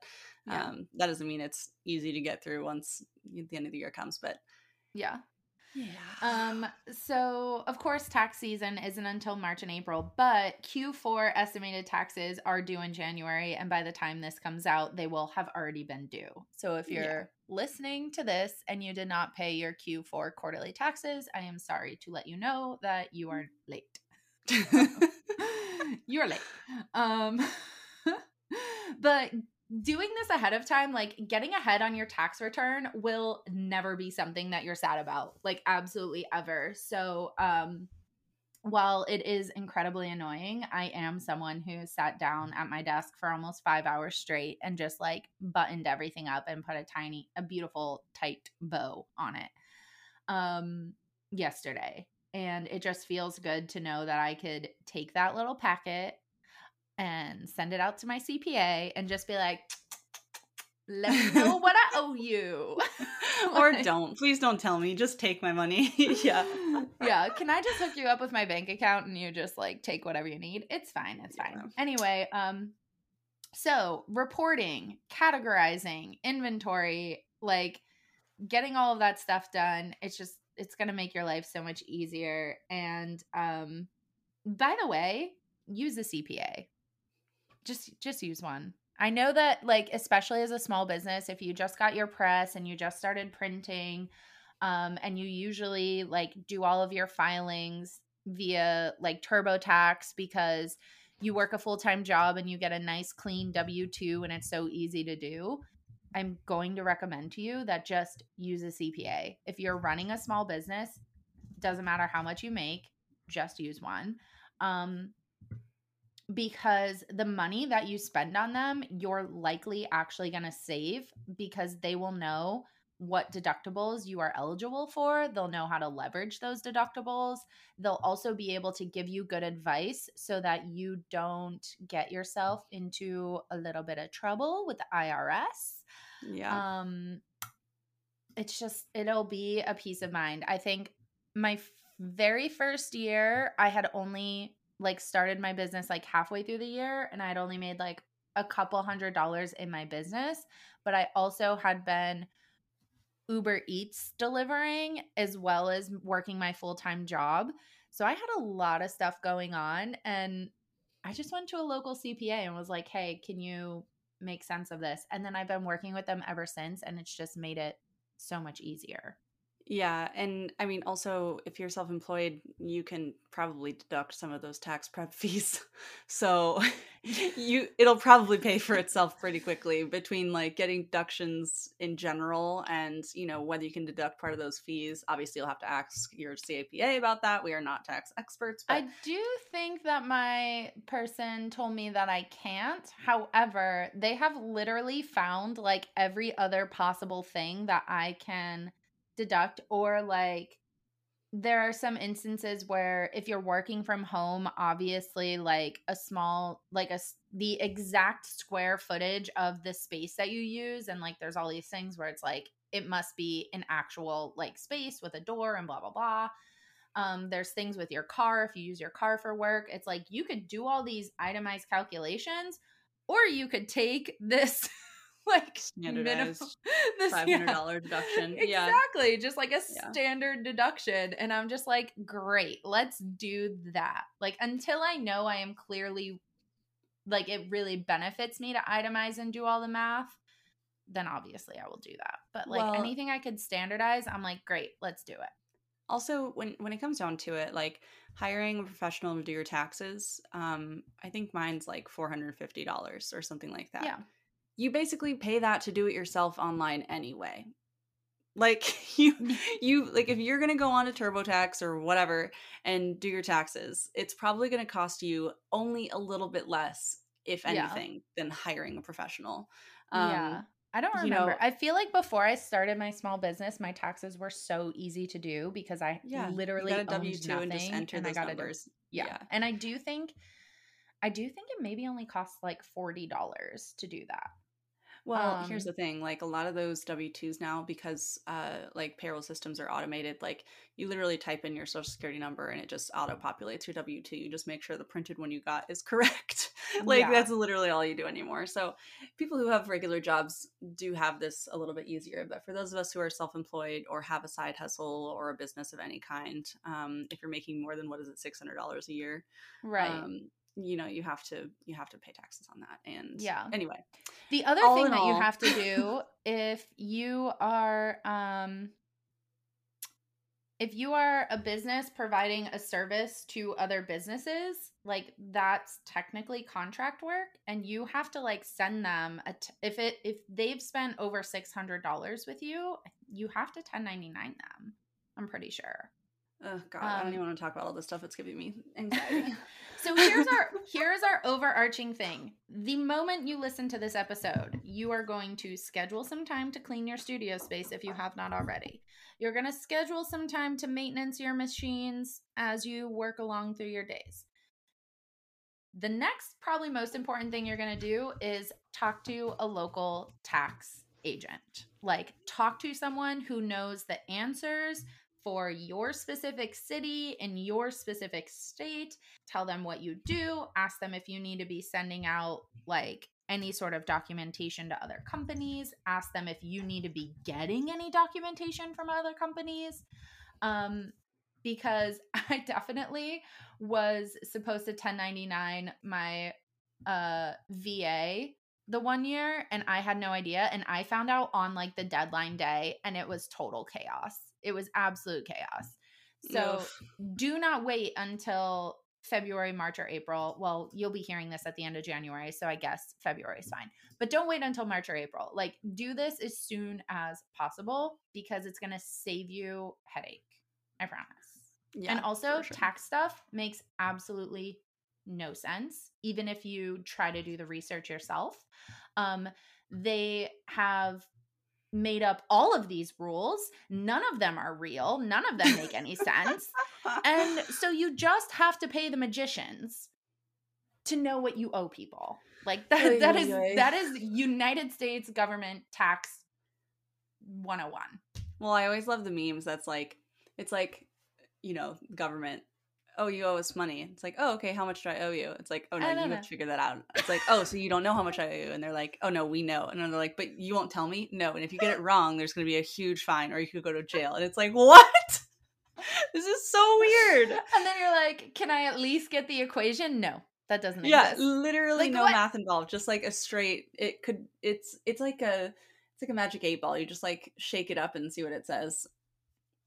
yeah. um, that doesn't mean it's easy to get through once the end of the year comes. But yeah, yeah. Um, so of course tax season isn't until March and April, but Q4 estimated taxes are due in January and by the time this comes out, they will have already been due. So if you're yeah. listening to this and you did not pay your Q4 quarterly taxes, I am sorry to let you know that you are late. You're late. Um but doing this ahead of time, like getting ahead on your tax return will never be something that you're sad about, like absolutely ever. So, um, while it is incredibly annoying, I am someone who sat down at my desk for almost five hours straight and just like buttoned everything up and put a tiny, a beautiful, tight bow on it um, yesterday. And it just feels good to know that I could take that little packet and send it out to my CPA and just be like, let me know what I owe you. or don't. Please don't tell me. Just take my money. yeah. Yeah. Can I just hook you up with my bank account and you just like take whatever you need? It's fine. It's yeah. fine. Anyway, um, so reporting, categorizing, inventory, like getting all of that stuff done, it's just it's gonna make your life so much easier. And um by the way, use a CPA just just use one. I know that like especially as a small business, if you just got your press and you just started printing, um, and you usually like do all of your filings via like TurboTax because you work a full time job and you get a nice clean W 2 and it's so easy to do. I'm going to recommend to you that just use a CPA. If you're running a small business, doesn't matter how much you make, just use one. Um, because the money that you spend on them, you're likely actually going to save because they will know what deductibles you are eligible for. They'll know how to leverage those deductibles. They'll also be able to give you good advice so that you don't get yourself into a little bit of trouble with the IRS. Yeah. Um it's just it'll be a peace of mind. I think my f- very first year I had only like started my business like halfway through the year and I'd only made like a couple hundred dollars in my business, but I also had been Uber Eats delivering as well as working my full-time job. So I had a lot of stuff going on and I just went to a local CPA and was like, "Hey, can you make sense of this?" And then I've been working with them ever since and it's just made it so much easier. Yeah, and I mean also if you're self-employed, you can probably deduct some of those tax prep fees. So you it'll probably pay for itself pretty quickly between like getting deductions in general and, you know, whether you can deduct part of those fees. Obviously, you'll have to ask your CPA about that. We are not tax experts, but I do think that my person told me that I can't. However, they have literally found like every other possible thing that I can deduct or like there are some instances where if you're working from home obviously like a small like a the exact square footage of the space that you use and like there's all these things where it's like it must be an actual like space with a door and blah blah blah. Um, there's things with your car if you use your car for work it's like you could do all these itemized calculations or you could take this like standardized five hundred dollar yeah, deduction. Exactly, yeah. just like a yeah. standard deduction, and I'm just like, great, let's do that. Like until I know I am clearly, like it really benefits me to itemize and do all the math, then obviously I will do that. But like well, anything I could standardize, I'm like, great, let's do it. Also, when when it comes down to it, like hiring a professional to do your taxes, um, I think mine's like four hundred fifty dollars or something like that. Yeah you basically pay that to do it yourself online anyway. Like you you like if you're going to go on to TurboTax or whatever and do your taxes, it's probably going to cost you only a little bit less if anything yeah. than hiring a professional. Um, yeah. I don't You remember. know- I feel like before I started my small business, my taxes were so easy to do because I Yeah, you literally got a owned W two and just enter and I got to do yeah. Yeah. And I do think I do think it maybe only costs like $40 to do that. Well, here's Um, the thing, like a lot of those W-2s now because uh like payroll systems are automated, like you literally type in your social security number and it just auto-populates your W-2. You just make sure the printed one you got is correct. like Yeah. that's literally all you do anymore. So people who have regular jobs do have this a little bit easier, but for those of us who are self-employed or have a side hustle or a business of any kind, um if you're making more than what is it $600 a year, Right. um you know, you have to you have to pay taxes on that. And Yeah. anyway, The other All thing in that you have to do if you are um if you are a business providing a service to other businesses, like that's technically contract work and you have to like send them a t- if it if they've spent over $600 with you, you have to 1099 them. I'm pretty sure. Oh God, I don't Um, even want to talk about all this stuff. It's giving me anxiety. So here's our here's our overarching thing. The moment you listen to this episode, you are going to schedule some time to clean your studio space if you have not already. You're going to schedule some time to maintenance your machines as you work along through your days. The next probably most important thing you're going to do is talk to a local tax agent. Like talk to someone who knows the answers for your specific city in your specific state tell them what you do, ask them if you need to be sending out like any sort of documentation to other companies, ask them if you need to be getting any documentation from other companies. Um, because I definitely was supposed to 1099 my uh VA the one year and I had no idea and I found out on like the deadline day and it was total chaos. It was absolute chaos. So Oof. do not wait until February, March, or April. Well, you'll be hearing this at the end of January, so I guess February is fine. But don't wait until March or April. Like, do this as soon as possible because it's going to save you headache. I promise. yeah, and also, sure. tax stuff makes absolutely no sense, even if you try to do the research yourself. Um, they have made up all of these rules. None of them are real. None of them make any sense. And so you just have to pay the magicians to know what you owe people. Like that Oy, that oy, is oy. that is United States government tax 101. well, I always love the memes. That's like, it's like, you know, government. Oh, you owe us money. It's like, oh, okay. How much do I owe you? It's like, oh no, you don't have to figure that out. It's like, oh, so you don't know how much I owe you? And they're like, oh no, we know. And then they're like, but you won't tell me? No. And if you get it wrong, there's going to be a huge fine, or you could go to jail. And it's like, what? this is so weird. And then you're like, "Can I at least get the equation?" No. That doesn't yeah exist. literally Like, no what? math involved just like a straight it could it's it's like a it's like a magic eight ball you just like shake it up and see what it says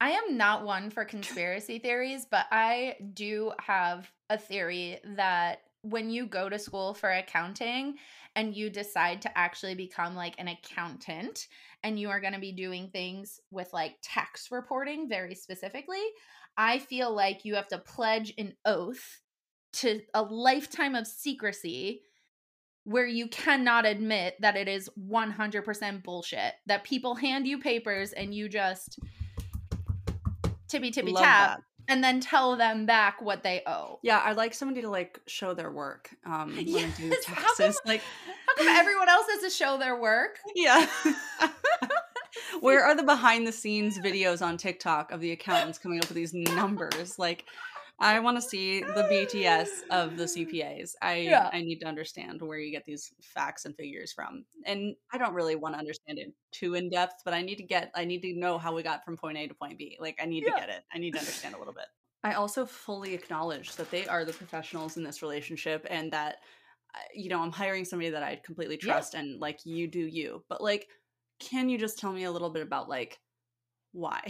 I am not one for conspiracy theories, but I do have a theory that when you go to school for accounting and you decide to actually become like an accountant and you are going to be doing things with like tax reporting very specifically, I feel like you have to pledge an oath to a lifetime of secrecy where you cannot admit that it is 100% bullshit that people hand you papers and you just tippy tippy Love tap that. and then tell them back what they owe. yeah i'd like somebody to like show their work um when they do Yes, how come- like How come everyone else has to show their work? yeah where are the behind the scenes videos on tiktok of the accountants coming up with these numbers like I want to see the BTS of the CPAs. I Yeah. I need to understand where you get these facts and figures from. And I don't really want to understand it too in depth, but I need to get I need to know how we got from point A to point B. Like I need Yeah. to get it. I need to understand a little bit. I also fully acknowledge that they are the professionals in this relationship and that you know, I'm hiring somebody that I completely Yeah. trust and like you do you. But like can you just tell me a little bit about like why?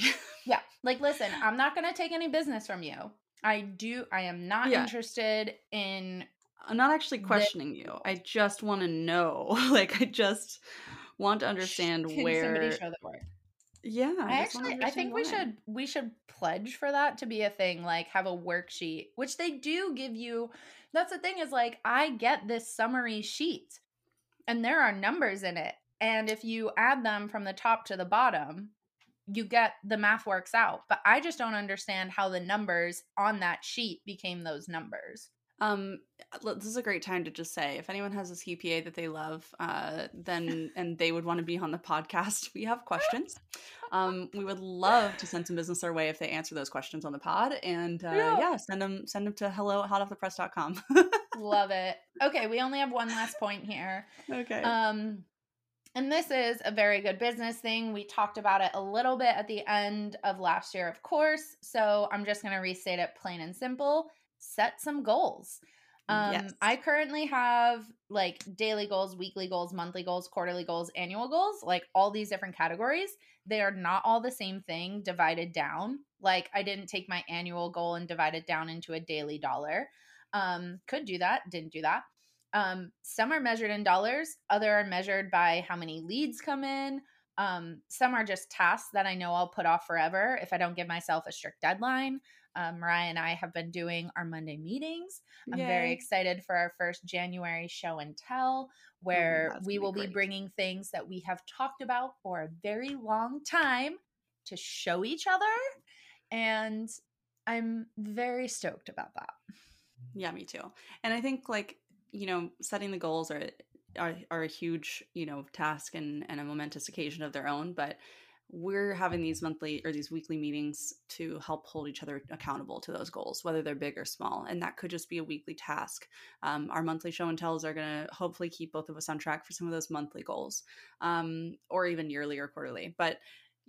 Yeah. Like, listen, I'm not going to take any business from you. I do, I am not Yeah. interested in, I'm not actually The- questioning you. I just want to know. Like I just want to understand can where somebody show their work. Yeah, I wanna actually, I think we should, we should pledge for that to be a thing, like have a worksheet, which they do give you. That's the thing is like, I get this summary sheet and there are numbers in it. And if you add them from the top to the bottom, you get the math works out. But I just don't understand how the numbers on that sheet became those numbers. Um, this is a great time to just say if anyone has a CPA that they love, uh, then and they would want to be on the podcast, we have questions. Um, we would love to send some business their way if they answer those questions on the pod, and uh, yeah. yeah send them send them to hello at hotoffthepress.com. love it. Okay, we only have one last point here. Okay. Um, and this is a very good business thing. We talked about it a little bit at the end of last year, of course. So I'm just going to restate it plain and simple set some goals. Um, yes. I currently have like daily goals, weekly goals, monthly goals, quarterly goals, annual goals, like all these different categories. They are not all the same thing divided down. Like I didn't take my annual goal and divide it down into a daily dollar. Um, could do that, didn't do that. Um, some are measured in dollars, other are measured by how many leads come in. Um, some are just tasks that I know I'll put off forever if I don't give myself a strict deadline. Um, Mariah and I have been doing our Monday meetings. I'm Yay. very excited for our first January show and tell, oh, where oh, we will be, be bringing things that we have talked about for a very long time to show each other. And I'm very stoked about that. Yeah, me too. And I think like, you know, setting the goals are are, are a huge, you know, task and, and a momentous occasion of their own. But we're having these monthly or these weekly meetings to help hold each other accountable to those goals, whether they're big or small. And that could just be a weekly task. Um, our monthly show and tells are going to hopefully keep both of us on track for some of those monthly goals, um, or even yearly or quarterly. But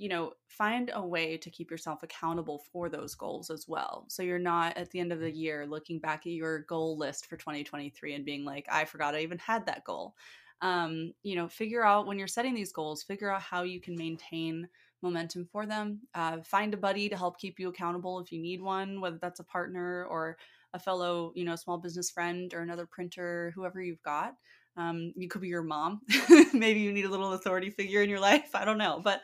you know, find a way to keep yourself accountable for those goals as well. So you're not at the end of the year looking back at your goal list for 2023 and being like, I forgot I even had that goal um, you know, figure out when you're setting these goals, figure out how you can maintain momentum for them. Uh, find a buddy to help keep you accountable if you need one, whether that's a partner or a fellow, you know, small business friend or another printer, whoever you've got. Um, you could be your mom. Maybe you need a little authority figure in your life. I don't know. But,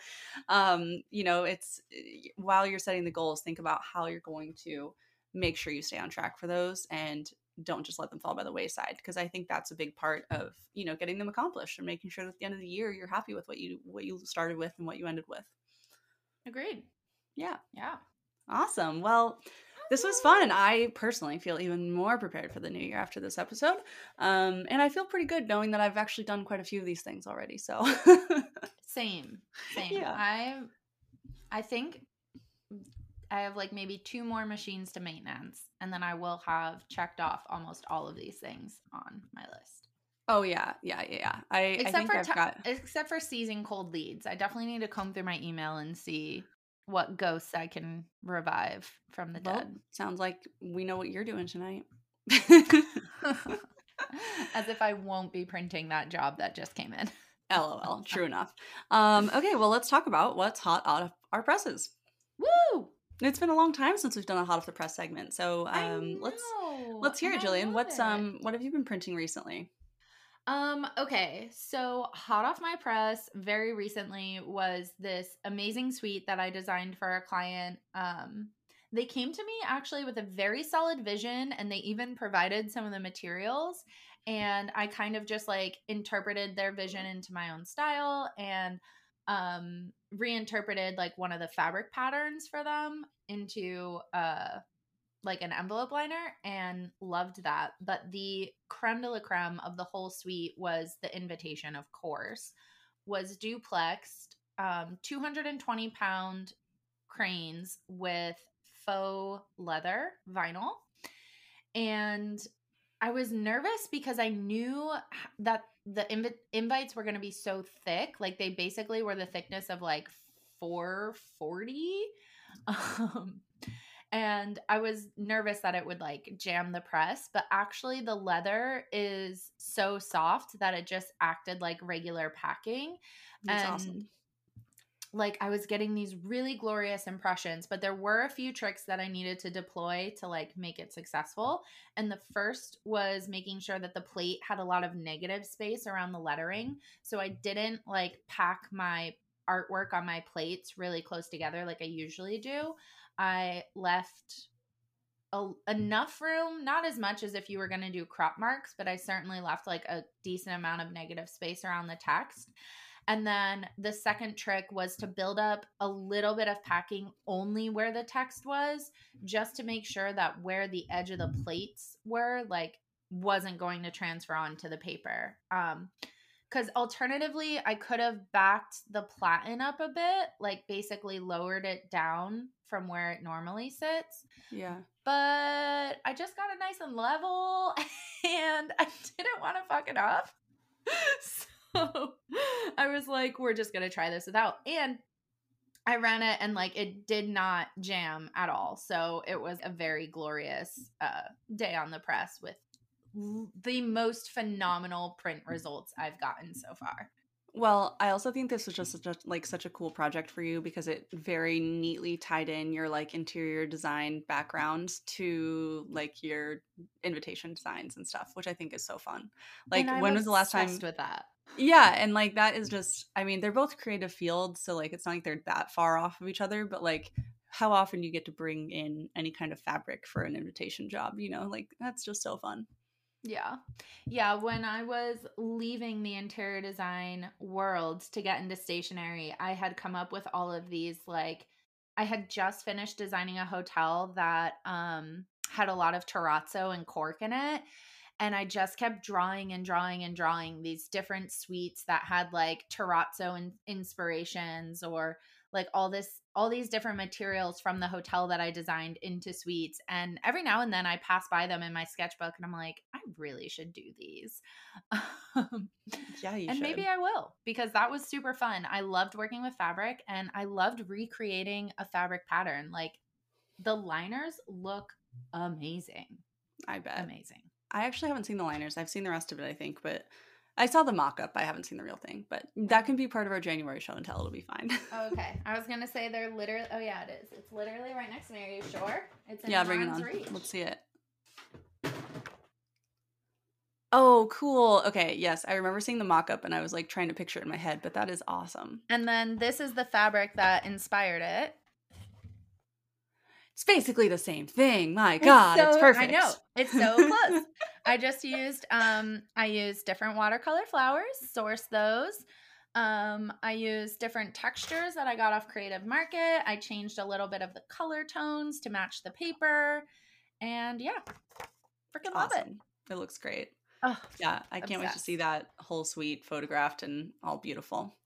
um, you know, it's eh, while you're setting the goals, think about how you're going to make sure you stay on track for those and don't just let them fall by the wayside because i think that's a big part of you know getting them accomplished and making sure that at the end of the year you're happy with what you what you started with and what you ended with agreed yeah yeah awesome well this was fun i personally feel even more prepared for the new year after this episode um, and i feel pretty good knowing that i've actually done quite a few of these things already so same same yeah. i i think I have like maybe two more machines to maintenance, and then I will have checked off almost all of these things on my list. Oh yeah, yeah, yeah. I except I for I've got except for seizing cold leads. I definitely need to comb through my email and see what ghosts I can revive from the well, dead. Sounds like we know what you're doing tonight. As if I won't be printing that job that just came in. LOL. True enough. Um, okay, well, let's talk about what's hot out of our presses. Woo! It's been a long time since we've done a hot off the press segment, so um, let's let's hear it, Jillian. What's it. um what have you been printing recently? Um, okay, so hot off my press very recently was this amazing suite that I designed for a client. Um, they came to me actually with a very solid vision and they even provided some of the materials. And I kind of just like interpreted their vision into my own style and um reinterpreted like one of the fabric patterns for them into uh like an envelope liner and loved that. But the creme de la creme of the whole suite was the invitation, of course, was duplexed, um, 220 pound Crane's with faux leather vinyl. And I was nervous because I knew that the inv- invites were going to be so thick. Like they basically were the thickness of like 440. Um, and I was nervous that it would like jam the press, but actually the leather is so soft that it just acted like regular packing. That's and awesome like I was getting these really glorious impressions, but there were a few tricks that I needed to deploy to like make it successful. And the first was making sure that the plate had a lot of negative space around the lettering. So I didn't like pack my artwork on my plates really close together like I usually do. I left a, enough room, not as much as if you were going to do crop marks, but I certainly left like a decent amount of negative space around the text. And then the second trick was to build up a little bit of packing only where the text was, just to make sure that where the edge of the plates were, like, wasn't going to transfer onto the paper. Um, because alternatively, I could have backed the platen up a bit, like basically lowered it down from where it normally sits. Yeah. But I just got it nice and level and I didn't want to fuck it up. So I was like, we're just going to try this without. And I ran it and like it did not jam at all. So it was a very glorious uh, day on the press with the most phenomenal print results I've gotten so far. Well, I also think this was just such a, like such a cool project for you because it very neatly tied in your like interior design background to like your invitation designs and stuff, which I think is so fun. Like when was the last time with that? Yeah, and like that is just I mean, they're both creative fields, so like it's not like they're that far off of each other, but like how often you get to bring in any kind of fabric for an invitation job, you know? Like that's just so fun. Yeah. Yeah. When I was leaving the interior design world to get into stationery, I had come up with all of these like I had just finished designing a hotel that um had a lot of terrazzo and cork in it. And I just kept drawing and drawing and drawing these different suites that had like terrazzo and inspirations or like all this all these different materials from the hotel that I designed into suites. And every now and then I pass by them in my sketchbook and I'm like, I really should do these. Um, yeah, and should. maybe I will because that was super fun. I loved working with fabric and I loved recreating a fabric pattern. Like the liners look amazing. I bet. Amazing. I actually haven't seen the liners. I've seen the rest of it, I think, but I saw the mock up. I haven't seen the real thing, but that can be part of our January show and tell. It'll be fine. okay. I was going to say they're literally, oh, yeah, it is. It's literally right next to me. Are you sure? It's in yeah, bring it on. Reach. Let's see it. Oh, cool. Okay, yes, I remember seeing the mock up and I was like trying to picture it in my head, but that is awesome. And then this is the fabric that inspired it. It's basically the same thing. My God, it's, so, it's perfect. I know. It's so close. I just used um I used different watercolor flowers, source those. Um, I used different textures that I got off Creative Market. I changed a little bit of the color tones to match the paper. And yeah, freaking awesome. love it. It looks great. Oh, yeah, I can't wait to see that whole suite photographed and all beautiful.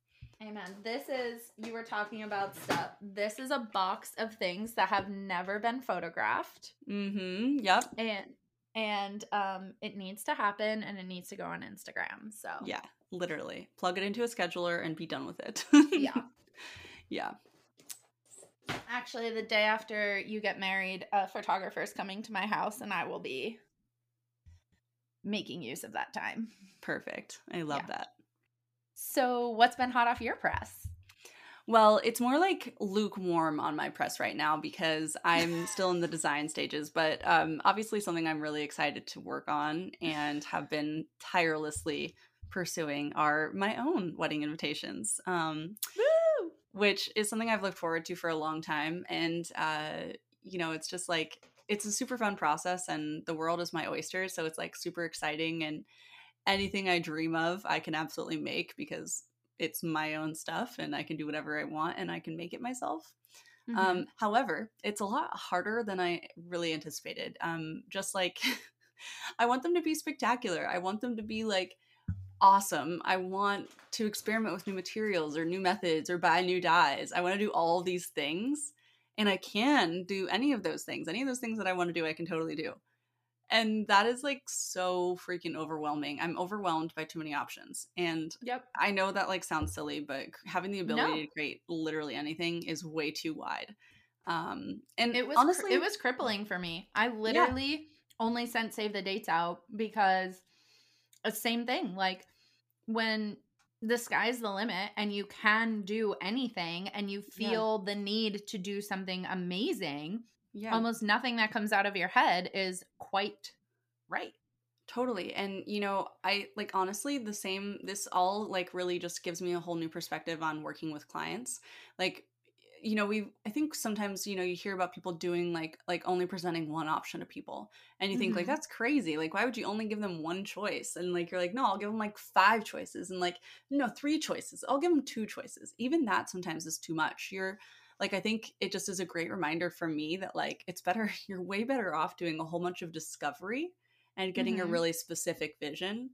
Amen. This is, you were talking about stuff. This is a box of things that have never been photographed. Mm hmm. Yep. And, and um, it needs to happen and it needs to go on Instagram. So, yeah, literally. Plug it into a scheduler and be done with it. yeah. Yeah. Actually, the day after you get married, a photographer is coming to my house and I will be making use of that time. Perfect. I love yeah. that. So, what's been hot off your press? Well, it's more like lukewarm on my press right now because I'm still in the design stages, but um, obviously something I'm really excited to work on and have been tirelessly pursuing are my own wedding invitations, um, which is something I've looked forward to for a long time. And, uh, you know, it's just like, it's a super fun process and the world is my oyster. So it's like super exciting and anything I dream of, I can absolutely make because it's my own stuff and I can do whatever I want and I can make it myself. Mm-hmm. Um, however, it's a lot harder than I really anticipated. Um, just like I want them to be spectacular. I want them to be like awesome. I want to experiment with new materials or new methods or buy new dyes. I want to do all these things. And I can do any of those things. Any of those things that I want to do, I can totally do. And that is like so freaking overwhelming. I'm overwhelmed by too many options. And yep. I know that like sounds silly, but having the ability no. to create literally anything is way too wide. Um and it was honestly it was crippling for me. I literally yeah. only sent save the dates out because the same thing. Like when the sky's the limit and you can do anything and you feel yeah. the need to do something amazing yeah. almost nothing that comes out of your head is quite right. Totally. And you know, I like honestly the same this all like really just gives me a whole new perspective on working with clients. Like you know we i think sometimes you know you hear about people doing like like only presenting one option to people and you think mm-hmm. like that's crazy like why would you only give them one choice and like you're like no i'll give them like five choices and like no three choices i'll give them two choices even that sometimes is too much you're like i think it just is a great reminder for me that like it's better you're way better off doing a whole bunch of discovery and getting mm-hmm. a really specific vision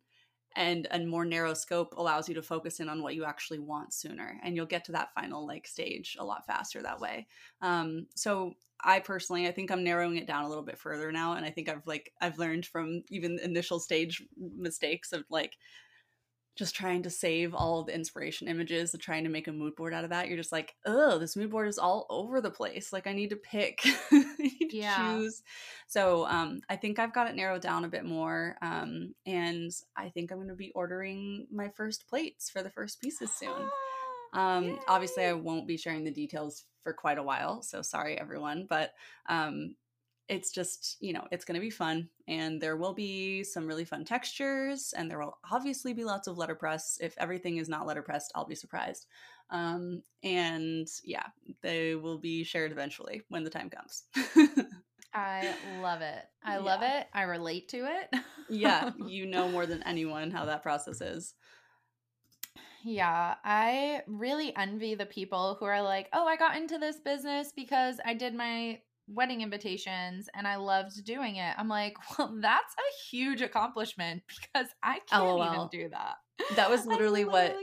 and a more narrow scope allows you to focus in on what you actually want sooner and you'll get to that final like stage a lot faster that way um, so i personally i think i'm narrowing it down a little bit further now and i think i've like i've learned from even initial stage mistakes of like just trying to save all the inspiration images and trying to make a mood board out of that you're just like oh this mood board is all over the place. Like i need to pick. Need to yeah. choose. So um, i think i've got it narrowed down a bit more um, and i think i'm going to be ordering my first plates for the first pieces soon. Um, obviously i won't be sharing the details for quite a while so sorry everyone but um, it's just, you know, it's going to be fun. And there will be some really fun textures, and there will obviously be lots of letterpress. If everything is not letterpressed, I'll be surprised. Um, and yeah, they will be shared eventually when the time comes. I love it. I yeah. love it. I relate to it. yeah, you know more than anyone how that process is. Yeah, I really envy the people who are like, oh, I got into this business because I did my wedding invitations and I loved doing it. I'm like, well, that's a huge accomplishment because I can't LOL. even do that. That was literally, what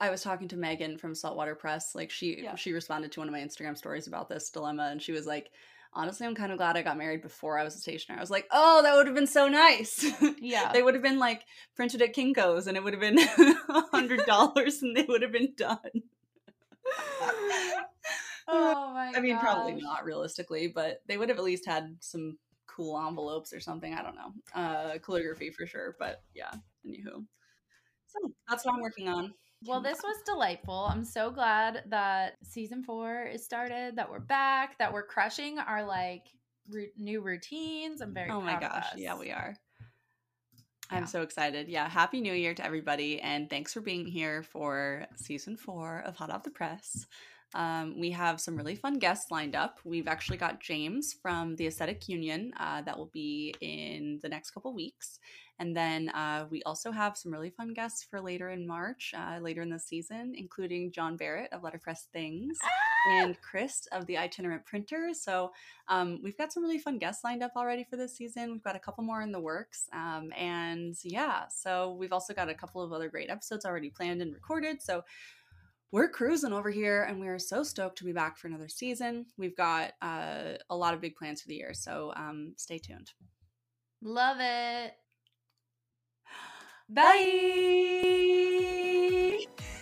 I was talking to Megan from Saltwater Press. Like she yeah. she responded to one of my Instagram stories about this dilemma and she was like, honestly, I'm kind of glad I got married before I was a stationer. I was like, oh, that would have been so nice. Yeah. they would have been like printed at Kinko's and it would have been a hundred dollars and they would have been done. Oh my I mean, gosh. probably not realistically, but they would have at least had some cool envelopes or something. I don't know. Uh calligraphy for sure, but yeah, anywho. So that's what I'm working on. Well, this was delightful. I'm so glad that season four is started, that we're back, that we're crushing our like new routines. I'm very Oh my gosh. Yeah, we are. I'm so excited. Yeah. Happy New Year to everybody. And thanks for being here for season four of Hot Off the Press. Um, we have some really fun guests lined up. We've actually got James from the Aesthetic Union uh, that will be in the next couple weeks. And then uh, we also have some really fun guests for later in March, uh, later in the season, including John Barrett of Letterpress Things ah! and Chris of the Itinerant Printer. So um, we've got some really fun guests lined up already for this season. We've got a couple more in the works. Um, and yeah, so we've also got a couple of other great episodes already planned and recorded. So we're cruising over here and we are so stoked to be back for another season. We've got uh, a lot of big plans for the year, so um, stay tuned. Love it. Bye. Bye.